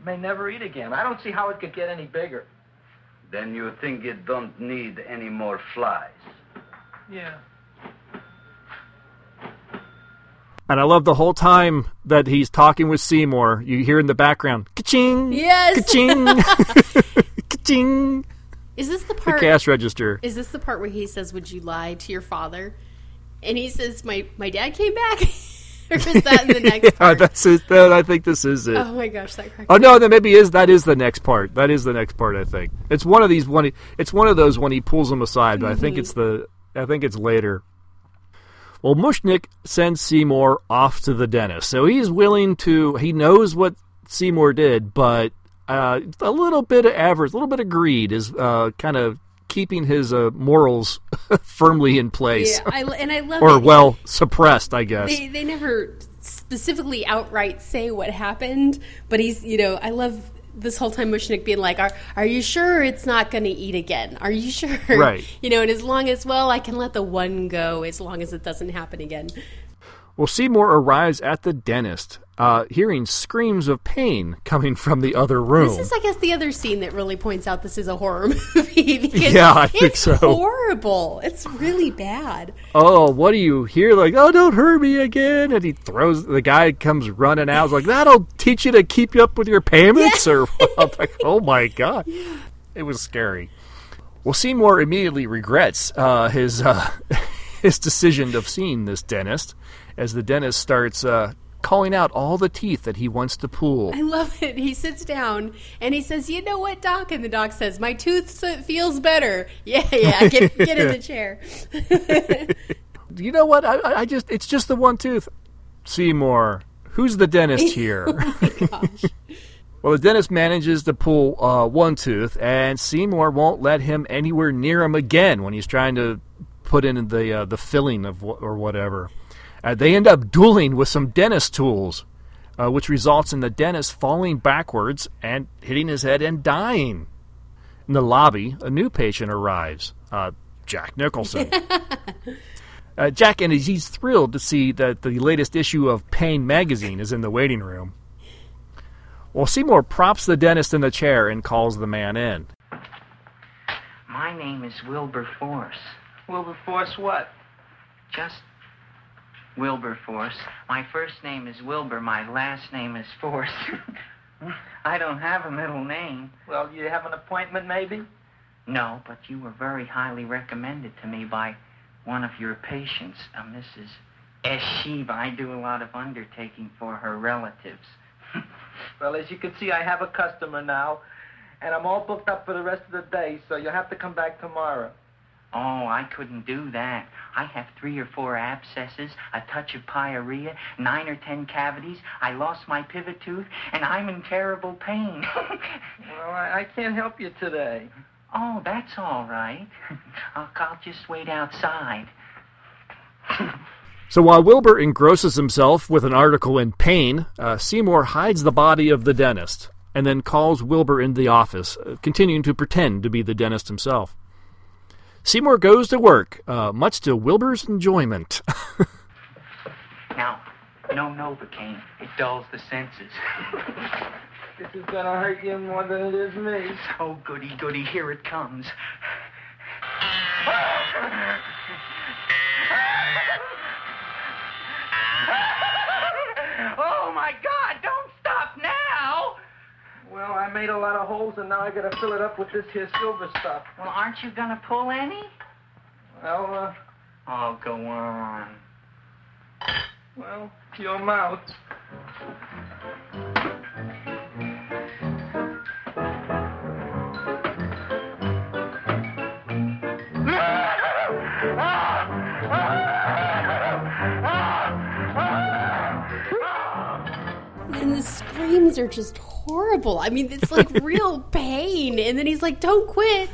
It may never eat again. I don't see how it could get any bigger. Then you think it don't need any more flies. Yeah. And I love the whole time that he's talking with Seymour, you hear in the background, ka-ching, Yes. ka-ching, ka-ching, Is this the part? the cash register. Is this the part where he says, "Would you lie to your father?" And he says, "My my dad came back." or is that in the next yeah, part? that's it. That, I think this is it. Oh my gosh, that Oh no, that maybe is that is the next part. That is the next part. I think it's one of these. One. It's one of those when he pulls them aside. But I think it's mm-hmm. the. I think it's later. Well, Mushnik sends Seymour off to the dentist, so he's willing to. He knows what Seymour did, but uh, a little bit of avarice, a little bit of greed is uh, kind of keeping his uh, morals firmly in place, Yeah, I, and I love or it. well suppressed, I guess. They they never specifically outright say what happened, but he's you know I love this whole time Mushnik being like, "Are are you sure it's not going to eat again? Are you sure?" Right. You know, and as long as well, I can let the one go as long as it doesn't happen again. Well, Seymour arrives at the dentist uh, hearing screams of pain coming from the other room. This is, I guess, the other scene that really points out this is a horror movie. because Yeah, I think so. horrible. It's really bad. oh, what do you hear? Like, oh, don't hurt me again. And he throws, the guy comes running out. Like, that'll teach you to keep you up with your payments? Or, I'm like, oh my God. It was scary. Well, Seymour immediately regrets uh, his, uh, his decision of seeing this dentist as the dentist starts uh, calling out all the teeth that he wants to pull. I love it. He sits down and he says, "You know what, doc?" And the doc says, "My tooth feels better." Yeah, yeah. Get get in the chair. you know what? I, I- I just, it's just the one tooth. Seymour, who's the dentist here? well, the dentist manages to pull uh, one tooth, and Seymour won't let him anywhere near him again when he's trying to put in the uh, the filling of wh- or whatever. Uh, they end up dueling with some dentist tools, uh, which results in the dentist falling backwards and hitting his head and dying. In the lobby, a new patient arrives, uh, Jack Nicholson. Uh, Jack, and he's- he's thrilled to see that the latest issue of Pain magazine is in the waiting room. Well, Seymour props the dentist in the chair and calls the man in. My name is Wilberforce. Wilberforce what? Just Wilberforce. My first name is Wilbur. My last name is Force. I don't have a middle name. Well, you have an appointment, maybe? No, but you were very highly recommended to me by one of your patients, a Mrs. Eshiva. I do a lot of undertaking for her relatives. Well, as you can see, I have a customer now, and I'm all booked up for the rest of the day, so you'll have to come back tomorrow. Oh, I couldn't do that. I have three or four abscesses, a touch of pyorrhea, nine or ten cavities. I lost my pivot tooth, and I'm in terrible pain. Well, I, I can't help you today. oh, that's all right. I'll, I'll just wait outside. So while Wilbur engrosses himself with an article in Pain, uh, Seymour hides the body of the dentist and then calls Wilbur into the office, uh, continuing to pretend to be the dentist himself. Seymour goes to work, uh, much to Wilbur's enjoyment. Now, no Novocaine. It dulls the senses. This is gonna hurt you more than it is me. Oh, goody, goody, here it comes. Oh, my God, don't stop now! Well, I made a lot of holes, and now I gotta fill it up with this here silver stuff. Well, aren't you gonna pull any? Well, uh, Oh, go on. well, your mouth. The screams are just horrible. I mean, it's like real pain. And then he's like, "Don't quit."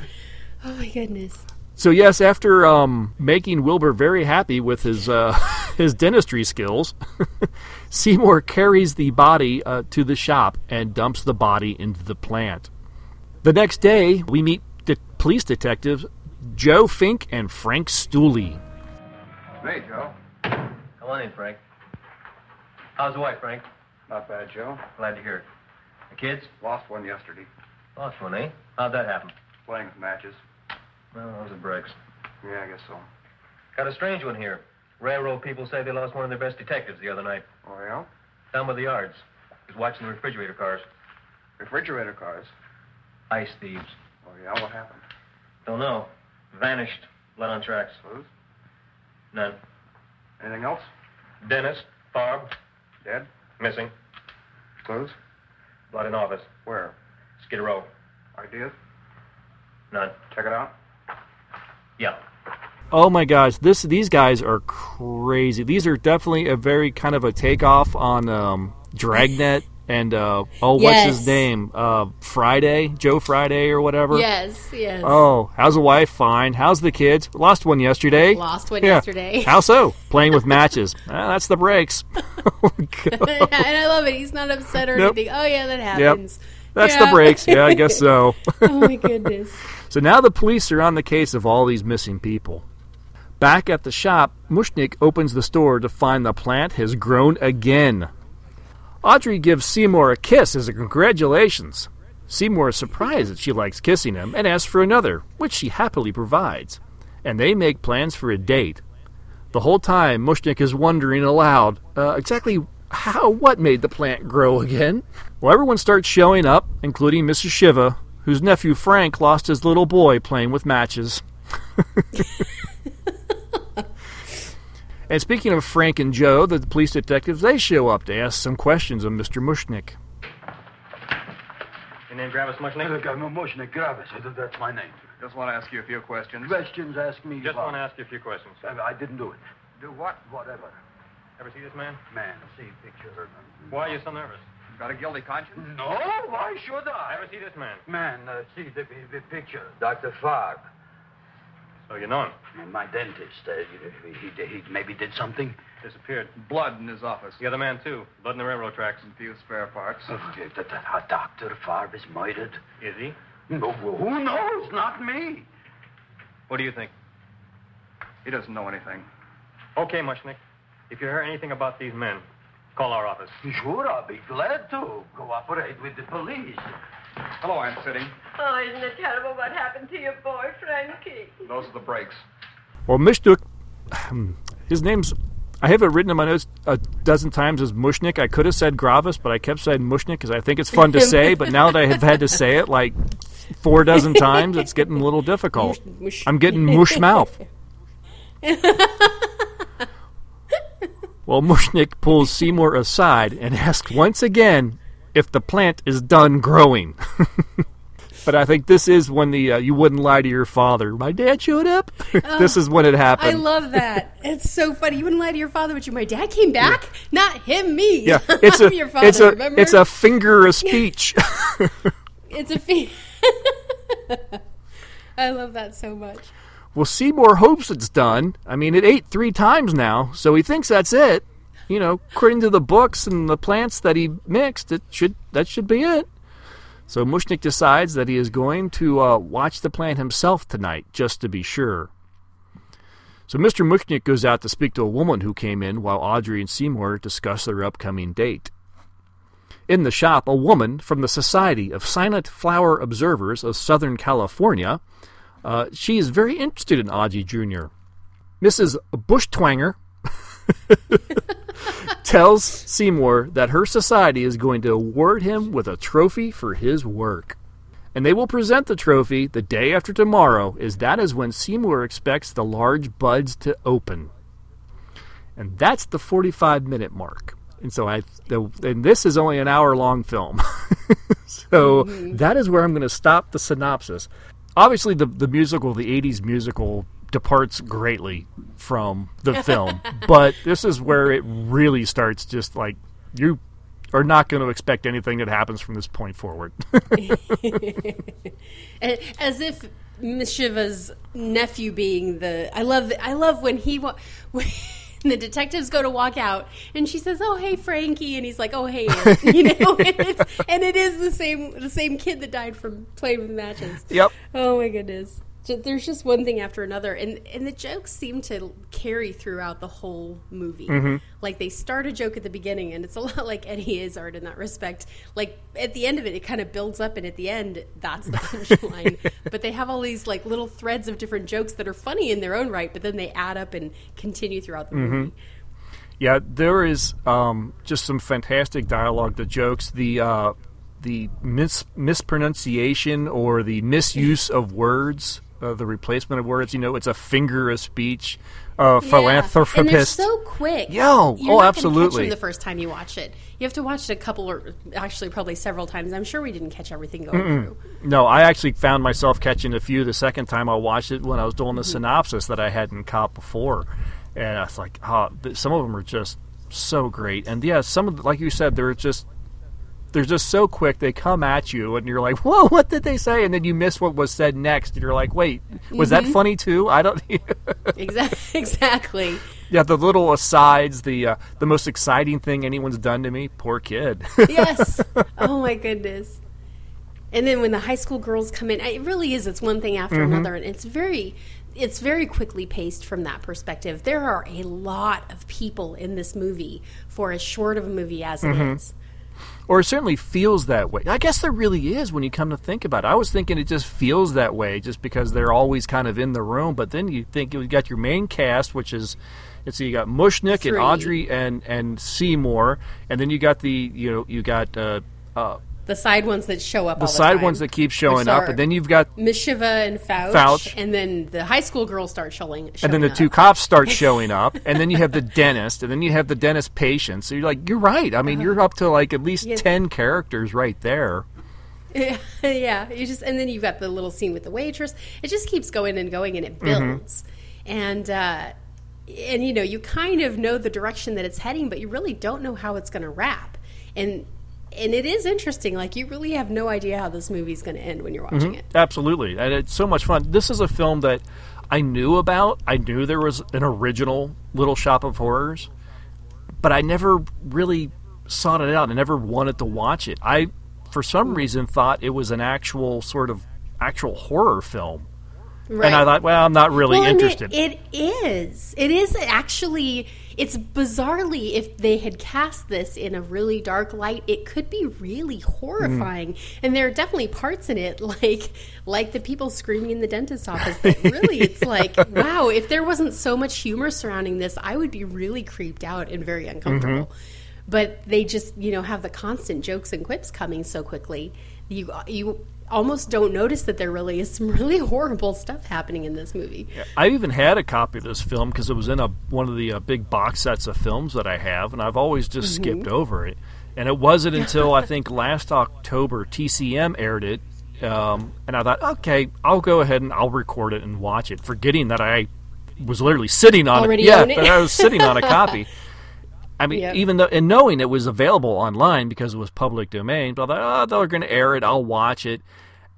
Oh my goodness. So yes, after um, making Wilbur very happy with his uh, his dentistry skills, Seymour carries the body uh, to the shop and dumps the body into the plant. The next day, we meet the police detectives Joe Fink and Frank Stoolie. Hey, Joe. Come on in, Frank. How's the wife, Frank? Not bad, Joe. Glad to hear it. The kids? Lost one yesterday. Lost one, eh? How'd that happen? Playing with matches. Well, those are breaks. Yeah, I guess so. Got a strange one here. Railroad people say they lost one of their best detectives the other night. Oh, yeah? Down by the yards. He was watching the refrigerator cars. Refrigerator cars. Ice thieves. Oh, yeah? What happened? Don't know. Vanished. Blood on tracks. Clues? None. Anything else? Dennis. Barb. Dead? Missing. Clues? Blood in office. Where? Skid Row. Ideas? None. Check it out. Yeah. Oh my gosh, this these guys are crazy. These are definitely a very kind of a takeoff on um, Dragnet and uh, oh, what's Yes. his name? Uh, Friday, Joe Friday or whatever. Yes, yes. Oh, how's the wife? Fine. How's the kids? Lost one yesterday. Lost one Yeah. yesterday. How so? Playing with matches. Ah, that's the breaks. and I love it. He's not upset or Nope. anything. Oh yeah, that happens. Yep. That's Yeah. the breaks. Yeah, I guess so. oh my goodness. So now the police are on the case of all these missing people. Back at the shop, Mushnik opens the store to find the plant has grown again. Audrey gives Seymour a kiss as a congratulations. Seymour is surprised that she likes kissing him and asks for another, which she happily provides. And they make plans for a date. The whole time, Mushnik is wondering aloud uh, exactly how what made the plant grow again. Well, everyone starts showing up, including Mrs. Shiva, whose nephew Frank lost his little boy playing with matches. and speaking of Frank and Joe, the police detectives, they show up to ask some questions of Mr. Mushnik. Your name Gravis Mushnik? Look, I'm a Mushnik Gravis. That's my name. Just want to ask you a few questions. Questions, ask me. Just about- want to ask you a few questions. I, I didn't do it. Do what? Whatever. Ever see this man? Man, see picture. Why are you so nervous? Got a guilty conscience? No, why should I? Ever see this man? Man, uh, see the, the picture. Dr. Farb. So you know him? My dentist. Uh, he, he, he maybe did something. Disappeared. Blood in his office. The other man, too. Blood in the railroad tracks. And few spare parts. Oh, Dr. Farb is murdered. Is he? No, who knows? Not me. What do you think? He doesn't know anything. Okay, Mushnik. If you hear anything about these men, call our office. Sure, I'll be glad to cooperate with the police. Hello, Aunt Siddie. Oh, isn't it terrible what happened to your boy, Frankie? Those are the brakes. Well, Mushnik, um, his name's. I have it written in my notes a dozen times as Mushnik. I could have said Gravis, but I kept saying Mushnik because I think it's fun to say. But now that I have had to say it like four dozen times, it's getting a little difficult. Mush- I'm getting mush mouth. Well, Mushnik pulls Seymour aside and asks once again if the plant is done growing. but I think this is when the uh, you wouldn't lie to your father. My dad showed up. this is when it happened. I love that. It's so funny. You wouldn't lie to your father, but you, my dad came back. Not him, me. yeah, it's a your father. it's a remember? it's a finger of speech. it's a. Fe- I love that so much. well, Seymour hopes it's done. I mean, it ate three times now, so he thinks that's it. You know, according to the books and the plants that he mixed, it should that should be it. So Mushnik decides that he is going to uh, watch the plant himself tonight, just to be sure. So Mr. Mushnik goes out to speak to a woman who came in while Audrey and Seymour discuss their upcoming date. In the shop, a woman from the Society of Silent Flower Observers of Southern California, uh, she is very interested in Audrey Jr. Mrs. Fishtwanger tells Seymour that her society is going to award him with a trophy for his work. And they will present the trophy the day after tomorrow, as that is when Seymour expects the large buds to open. And that's the 45 minute mark. And so I, the, and this is only an hour long film. so mm-hmm. that is where I'm going to stop the synopsis. Obviously, the, the musical, the 80s musical, departs greatly from the film, but this is where it really starts just like you are not going to expect anything that happens from this point forward. As if Miss Shiva's nephew being the. I love. I love when he. wa- When the detectives go to walk out, and she says, "Oh, hey, Frankie," and he's like, "Oh, hey," Aunt," you know. and, it's, and it is the same. The same kid that died from playing with matches. Yep. Oh my goodness. There's just one thing after another, and and the jokes seem to carry throughout the whole movie. Mhm. Like they start a joke at the beginning, and it's a lot like Eddie Izzard in that respect. Like at the end of it, it kind of builds up, and at the end, that's the punchline. but they have all these like little threads of different jokes that are funny in their own right, but then they add up and continue throughout the movie. Mhm. Yeah, there is um, just some fantastic dialogue. The jokes, the uh, the mis- mispronunciation or the misuse of words, uh, the replacement of words. You know, it's a finger of speech. Uh, Yeah. philanthropist. And they're so quick. Yo, You're oh, gonna Catch absolutely. the first time you watch it, you have to watch it a couple or actually probably several times. I'm sure we didn't catch everything going Mm-mm. through. No, I actually found myself catching a few the second time I watched it when I was doing the Mhm. synopsis that I hadn't caught before, and I was like, oh, some of them are just so great, and yeah, some of the, like you said, they're just they're just so quick. They come at you, and you're like, whoa, what did they say? And then you miss what was said next, and you're like, wait, was that Mhm. funny too? I don't. Exactly. exactly. yeah, the little asides, the uh, the most exciting thing anyone's done to me. Poor kid. yes. Oh my goodness. And then when the high school girls come in, it really is. It's one thing after Mhm. another, and it's very, it's very quickly paced from that perspective. There are a lot of people in this movie for as short of a movie as it is. Or it certainly feels that way. I guess there really is when you come to think about it. I was thinking it just feels that way just because they're always kind of in the room. But then you think you got your main cast, which is let's see, you got Mushnik Three. and Audrey and and Seymour, and then you got the you know you got uh, uh, The side ones that show up the side time, ones that keep showing up, and then you've got Mishiva and Fouch, Fouch. and then the high school girls start showing. Up. And then the up. two cops start showing up, and then you have the dentist, and then you have the dentist patient. So you're like, you're right. I mean, you're up to like at least Yeah. ten characters right there. Yeah, yeah. You just and then you've got the little scene with the waitress. It just keeps going and going, and it Mhm. builds. And uh, and you know, you kind of know the direction that it's heading, but you really don't know how it's going to wrap. And and it is interesting. Like you really have no idea how this movie's going to end when you're watching Mhm. it. Absolutely, and it's so much fun. This is a film that I knew about. I knew there was an original Little Shop of Horrors, but I never really sought it out. I never wanted to watch it. I, for some reason, thought it was an actual sort of actual horror film, and I thought, well, I'm not really Well, interested. It, it is. It is actually. It's bizarrely if they had cast this in a really dark light, it could be really horrifying. Mm-hmm. And there are definitely parts in it, like like the people screaming in the dentist's office. That really, it's like, wow. If there wasn't so much humor surrounding this, I would be really creeped out and very uncomfortable. Mm-hmm. But they just, you know, have the constant jokes and quips coming so quickly. You you almost don't notice that there really is some really horrible stuff happening in this movie. I even had a copy of this film because it was in a one of the uh, big box sets of films that I have, and I've always just Mhm. skipped over it. And it wasn't until I think last October TCM aired it, um, and I thought, okay, I'll go ahead and I'll record it and watch it, forgetting that I was literally sitting on Already it. Yeah, it. I was sitting on a copy. I mean, Yep. even though, and knowing it was available online because it was public domain, but I thought, oh, they're going to air it. I'll watch it.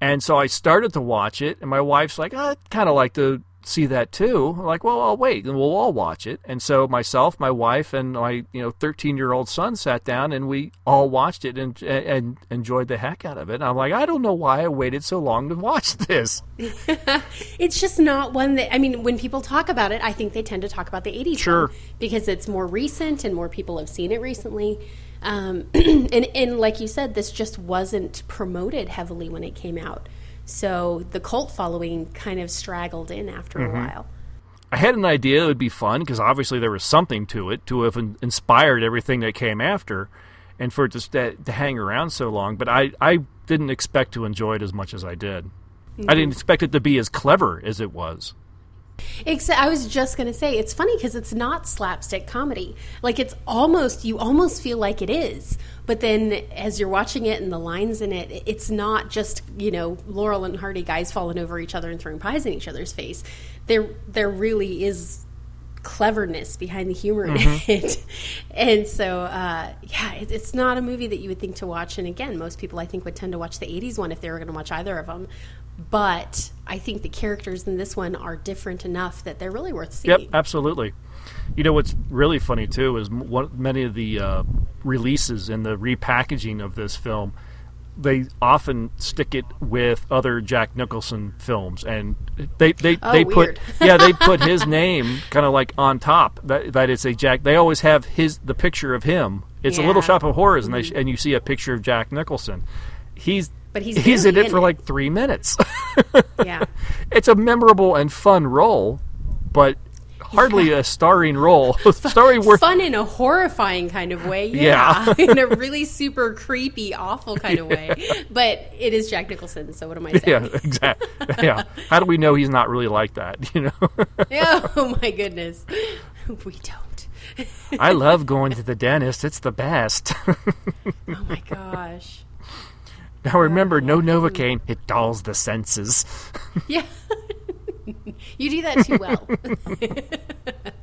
And so I started to watch it, and my wife's like, ah, oh, I'd kind of like to see that too. I'm like, well, I'll wait, and we'll all watch it. And so myself, my wife, and my you know 13 year old son sat down, and we all watched it and and enjoyed the heck out of it. And I'm like, I don't know why I waited so long to watch this. It's just not one that I mean. When people talk about it, I think they tend to talk about the '80s Sure. because it's more recent and more people have seen it recently. Um, and and like you said, this just wasn't promoted heavily when it came out, so the cult following kind of straggled in after Mhm. a while. I had an idea it would be fun because obviously there was something to it to have inspired everything that came after, and for it to, sta to hang around so long. But I, I didn't expect to enjoy it as much as I did. I didn't expect it to be as clever as it was. Except, I was just going to say, it's funny because it's not slapstick comedy. Like, it's almost, you almost feel like it is. But then as you're watching it and the lines in it, it's not just, you know, Laurel and Hardy guys falling over each other and throwing pies in each other's face. There, there really is cleverness behind the humor in Mhm. it. And so, uh, yeah, it, it's not a movie that you would think to watch. And again, most people I think would tend to watch the 80s one if they were going to watch either of them. But I think the characters in this one are different enough that they're really worth seeing. Yep, absolutely. You know what's really funny too is one, many of the uh, releases and the repackaging of this film, they often stick it with other Jack Nicholson films, and they they, Oh, they weird. put yeah they put his name kind of like on top that that it's a Jack. They always have his the picture of him. It's a Little Shop of Horrors, and they Mhm. and you see a picture of Jack Nicholson. He's But he's he's in it for in like three minutes. Yeah. it's a memorable and fun role, but hardly a starring role. Story worth. Fun in a horrifying kind of way, Yeah. yeah. in a really super creepy, awful kind of way. But it is Jack Nicholson, so what am I saying? Yeah, exactly. yeah. How do we know he's not really like that? You know. Yeah, oh my goodness. We don't. I love going to the dentist. It's the best. Oh my gosh. now remember, no um, Novocaine. It dulls the senses. Yeah. you do that too well.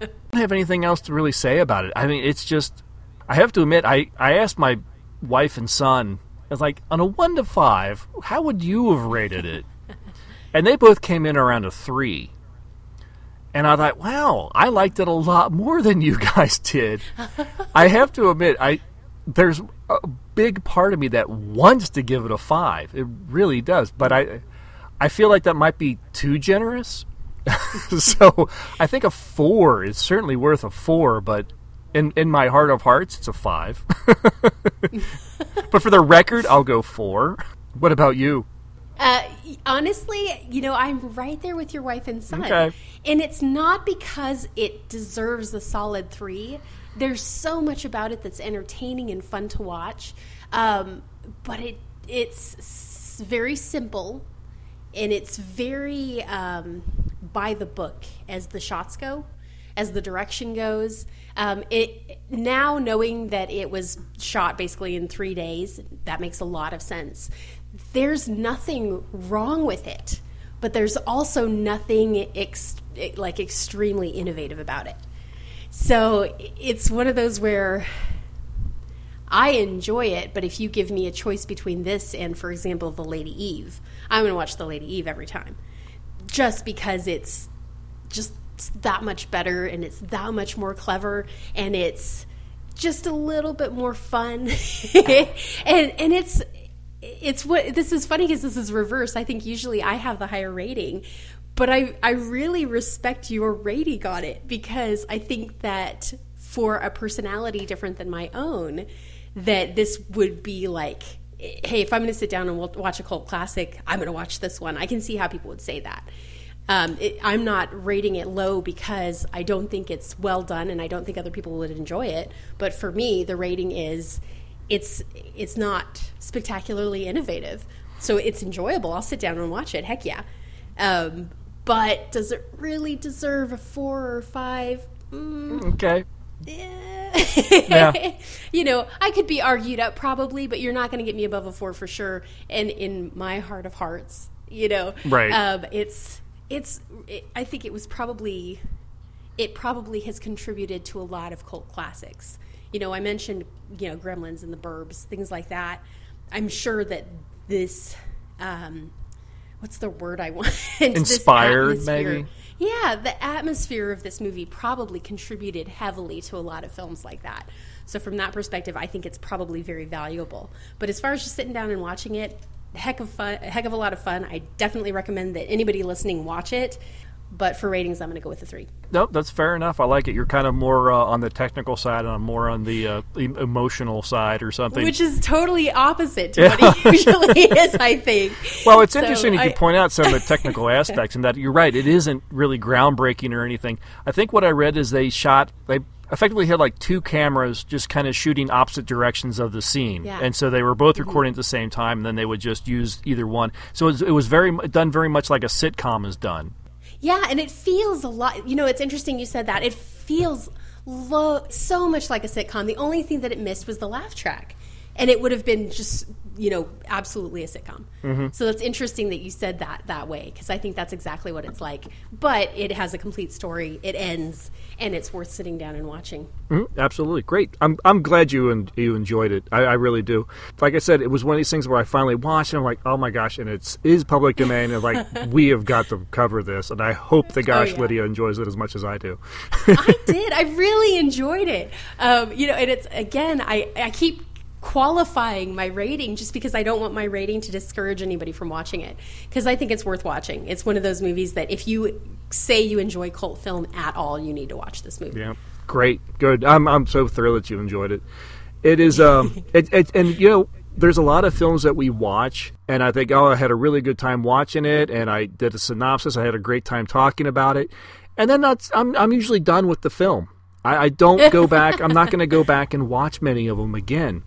I don't have anything else to really say about it. I mean, it's just. I have to admit, I I asked my wife and son. I was like, on a one to five, how would you have rated it? And they both came in around a three. And I thought, wow, I liked it a lot more than you guys did. I have to admit, I there's a big part of me that wants to give it a five. It really does, but I I feel like that might be too generous. so I think a four is certainly worth a four, but In in my heart of hearts, it's a five. but for the record, I'll go four. What about you? Uh, honestly, you know, I'm right there with your wife and son. Okay. And it's not because it deserves a solid three. There's so much about it that's entertaining and fun to watch. Um, but it it's very simple and it's very um, by the book as the shots go, as the direction goes. Um, it now knowing that it was shot basically in three days, that makes a lot of sense. There's nothing wrong with it, but there's also nothing ex- like extremely innovative about it. So it's one of those where I enjoy it, but if you give me a choice between this and, for example, The Lady Eve, I'm going to watch The Lady Eve every time. Just because it's just that much better and it's that much more clever and it's just a little bit more fun. and and it's it's what this is funny because this is reverse. I think usually I have the higher rating, but I I really respect your rating on it because I think that for a personality different than my own, that this would be like, hey, if I'm going to sit down and watch a cult classic, I'm going to watch this one. I can see how people would say that. Um, it, I'm not rating it low because I don't think it's well done and I don't think other people would enjoy it. But for me, the rating is it's it's not spectacularly innovative, so it's enjoyable. I'll sit down and watch it. Heck yeah. Um, but does it really deserve a four or five? Mm, Okay. yeah. you know, I could be argued up probably, but you're not going to get me above a four for sure. And in my heart of hearts, you know, Right. Um, it's it's. It, I think it was probably it probably has contributed to a lot of cult classics. You know, I mentioned you know Gremlins and the Burbs, things like that. I'm sure that this. Um, what's the word I want? Inspired, maybe? Yeah, the atmosphere of this movie probably contributed heavily to a lot of films like that. So from that perspective, I think it's probably very valuable. But as far as just sitting down and watching it, heck of fun, heck of a lot of fun. I definitely recommend that anybody listening watch it. But for ratings, I'm going to go with a three. Nope, that's fair enough. I like it. You're kind of more uh, on the technical side, and I'm more on the uh, emotional side, or something. Which is totally opposite to what it usually is, I think. Well, it's So interesting you I- point out some of the technical aspects, and that you're right. It isn't really groundbreaking or anything. I think what I read is they shot they effectively had like two cameras just kind of shooting opposite directions of the scene, Yeah. and so they were both Mhm. recording at the same time, and then they would just use either one. So it was, it was very done very much like a sitcom is done. Yeah, and it feels a lot. You know, it's interesting you said that. It feels lo- so much like a sitcom. The only thing that it missed was the laugh track, and it would have been just you know absolutely a sitcom. Mhm. So that's interesting that you said that that way because I think that's exactly what it's like. But it has a complete story. It ends, and it's worth sitting down and watching. Mhm, absolutely, great. I'm I'm glad you and you enjoyed it. I, I really do. Like I said, it was one of these things where I finally watched, and I'm like, oh my gosh, and it's is public domain, and like we have got to cover this, and I hope the gosh Oh, yeah. Lydia enjoys it as much as I do. I did. I really enjoyed it. Um, you know, and it's again, I I keep qualifying my rating just because I don't want my rating to discourage anybody from watching it because I think it's worth watching. It's one of those movies that if you say you enjoy cult film at all, you need to watch this movie. Yeah, great, good. I'm I'm so thrilled that you enjoyed it. It is um, it, it and you know. There's a lot of films that we watch, and I think, oh, I had a really good time watching it, and I did a synopsis. I had a great time talking about it, and then that's I'm I'm usually done with the film. I, I don't go back. I'm not going to go back and watch many of them again.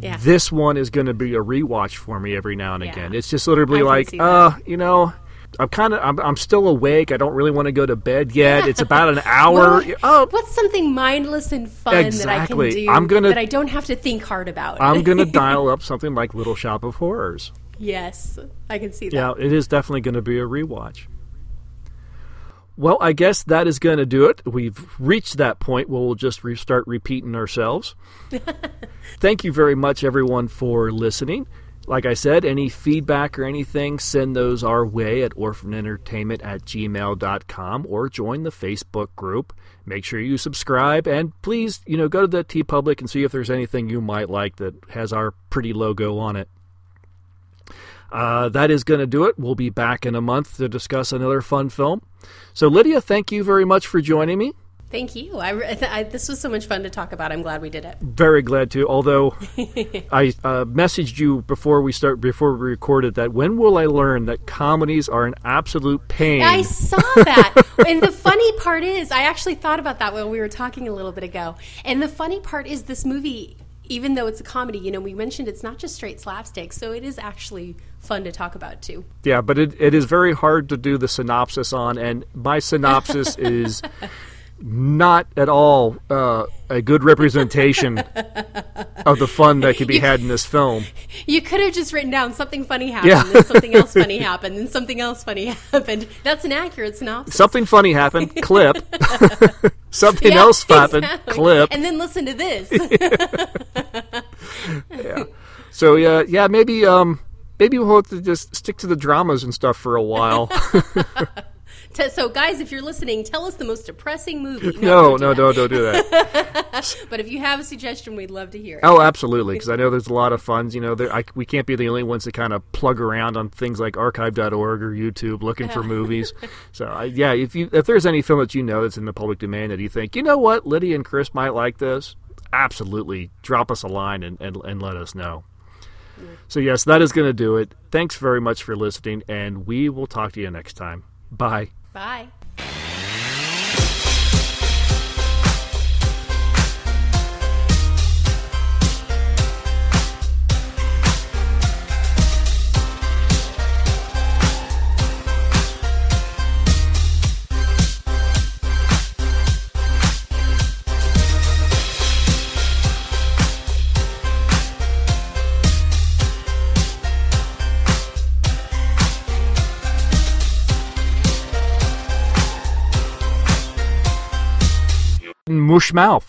Yeah. This one is going to be a rewatch for me every now and Yeah. again. It's just literally like, uh, you know, I'm kind of I'm, I'm still awake. I don't really want to go to bed yet. It's about an hour. Well, oh, what's something mindless and fun Exactly. that I can do I'm gonna- that I don't have to think hard about? I'm going to dial up something like Little Shop of Horrors. yes, I can see that. Yeah, it is definitely going to be a rewatch. Well, I guess that is going to do it. We've reached that point where we'll just re- start repeating ourselves. Thank you very much, everyone, for listening. Like I said, any feedback or anything, send those our way at orphanentertainment at gmail.com or join the Facebook group. Make sure you subscribe and please, you know, go to the TeePublic and see if there's anything you might like that has our pretty logo on it. Uh, that is going to do it. We'll be back in a month to discuss another fun film. So, Lydia, thank you very much for joining me. Thank you. I, I, this was so much fun to talk about. I'm glad we did it. Very glad to. Although I uh, messaged you before we start before we recorded that when will I learn that comedies are an absolute pain? I saw that. and the funny part is, I actually thought about that while we were talking a little bit ago. And the funny part is, this movie, even though it's a comedy, you know, we mentioned it's not just straight slapstick, so it is actually fun to talk about too. Yeah, but it, it is very hard to do the synopsis on, and my synopsis is not at all uh, a good representation of the fun that could be had in this film. You could have just written down something funny happened, Yeah. then something else funny happened, and something else funny happened. That's an accurate synopsis. Something funny happened, clip. Something Yeah, else happened, exactly. clip. And then listen to this. yeah. So yeah, yeah, maybe um maybe we'll have to just stick to the dramas and stuff for a while. T- so, guys, if you're listening, tell us the most depressing movie. no, don't no, do don't, don't do that. but if you have a suggestion, we'd love to hear it. Oh, absolutely, because I know there's a lot of funds. You know, there, I, we can't be the only ones that kind of plug around on things like archive.org or YouTube looking for movies. So, I, yeah, if you if there's any film that you know that's in the public domain that you think, you know what, Lydia and Chris might like this, absolutely, drop us a line and, and, and let us know. Mm. So, yes, that is going to do it. Thanks very much for listening, and we will talk to you next time. Bye. Bye. Mush mouth.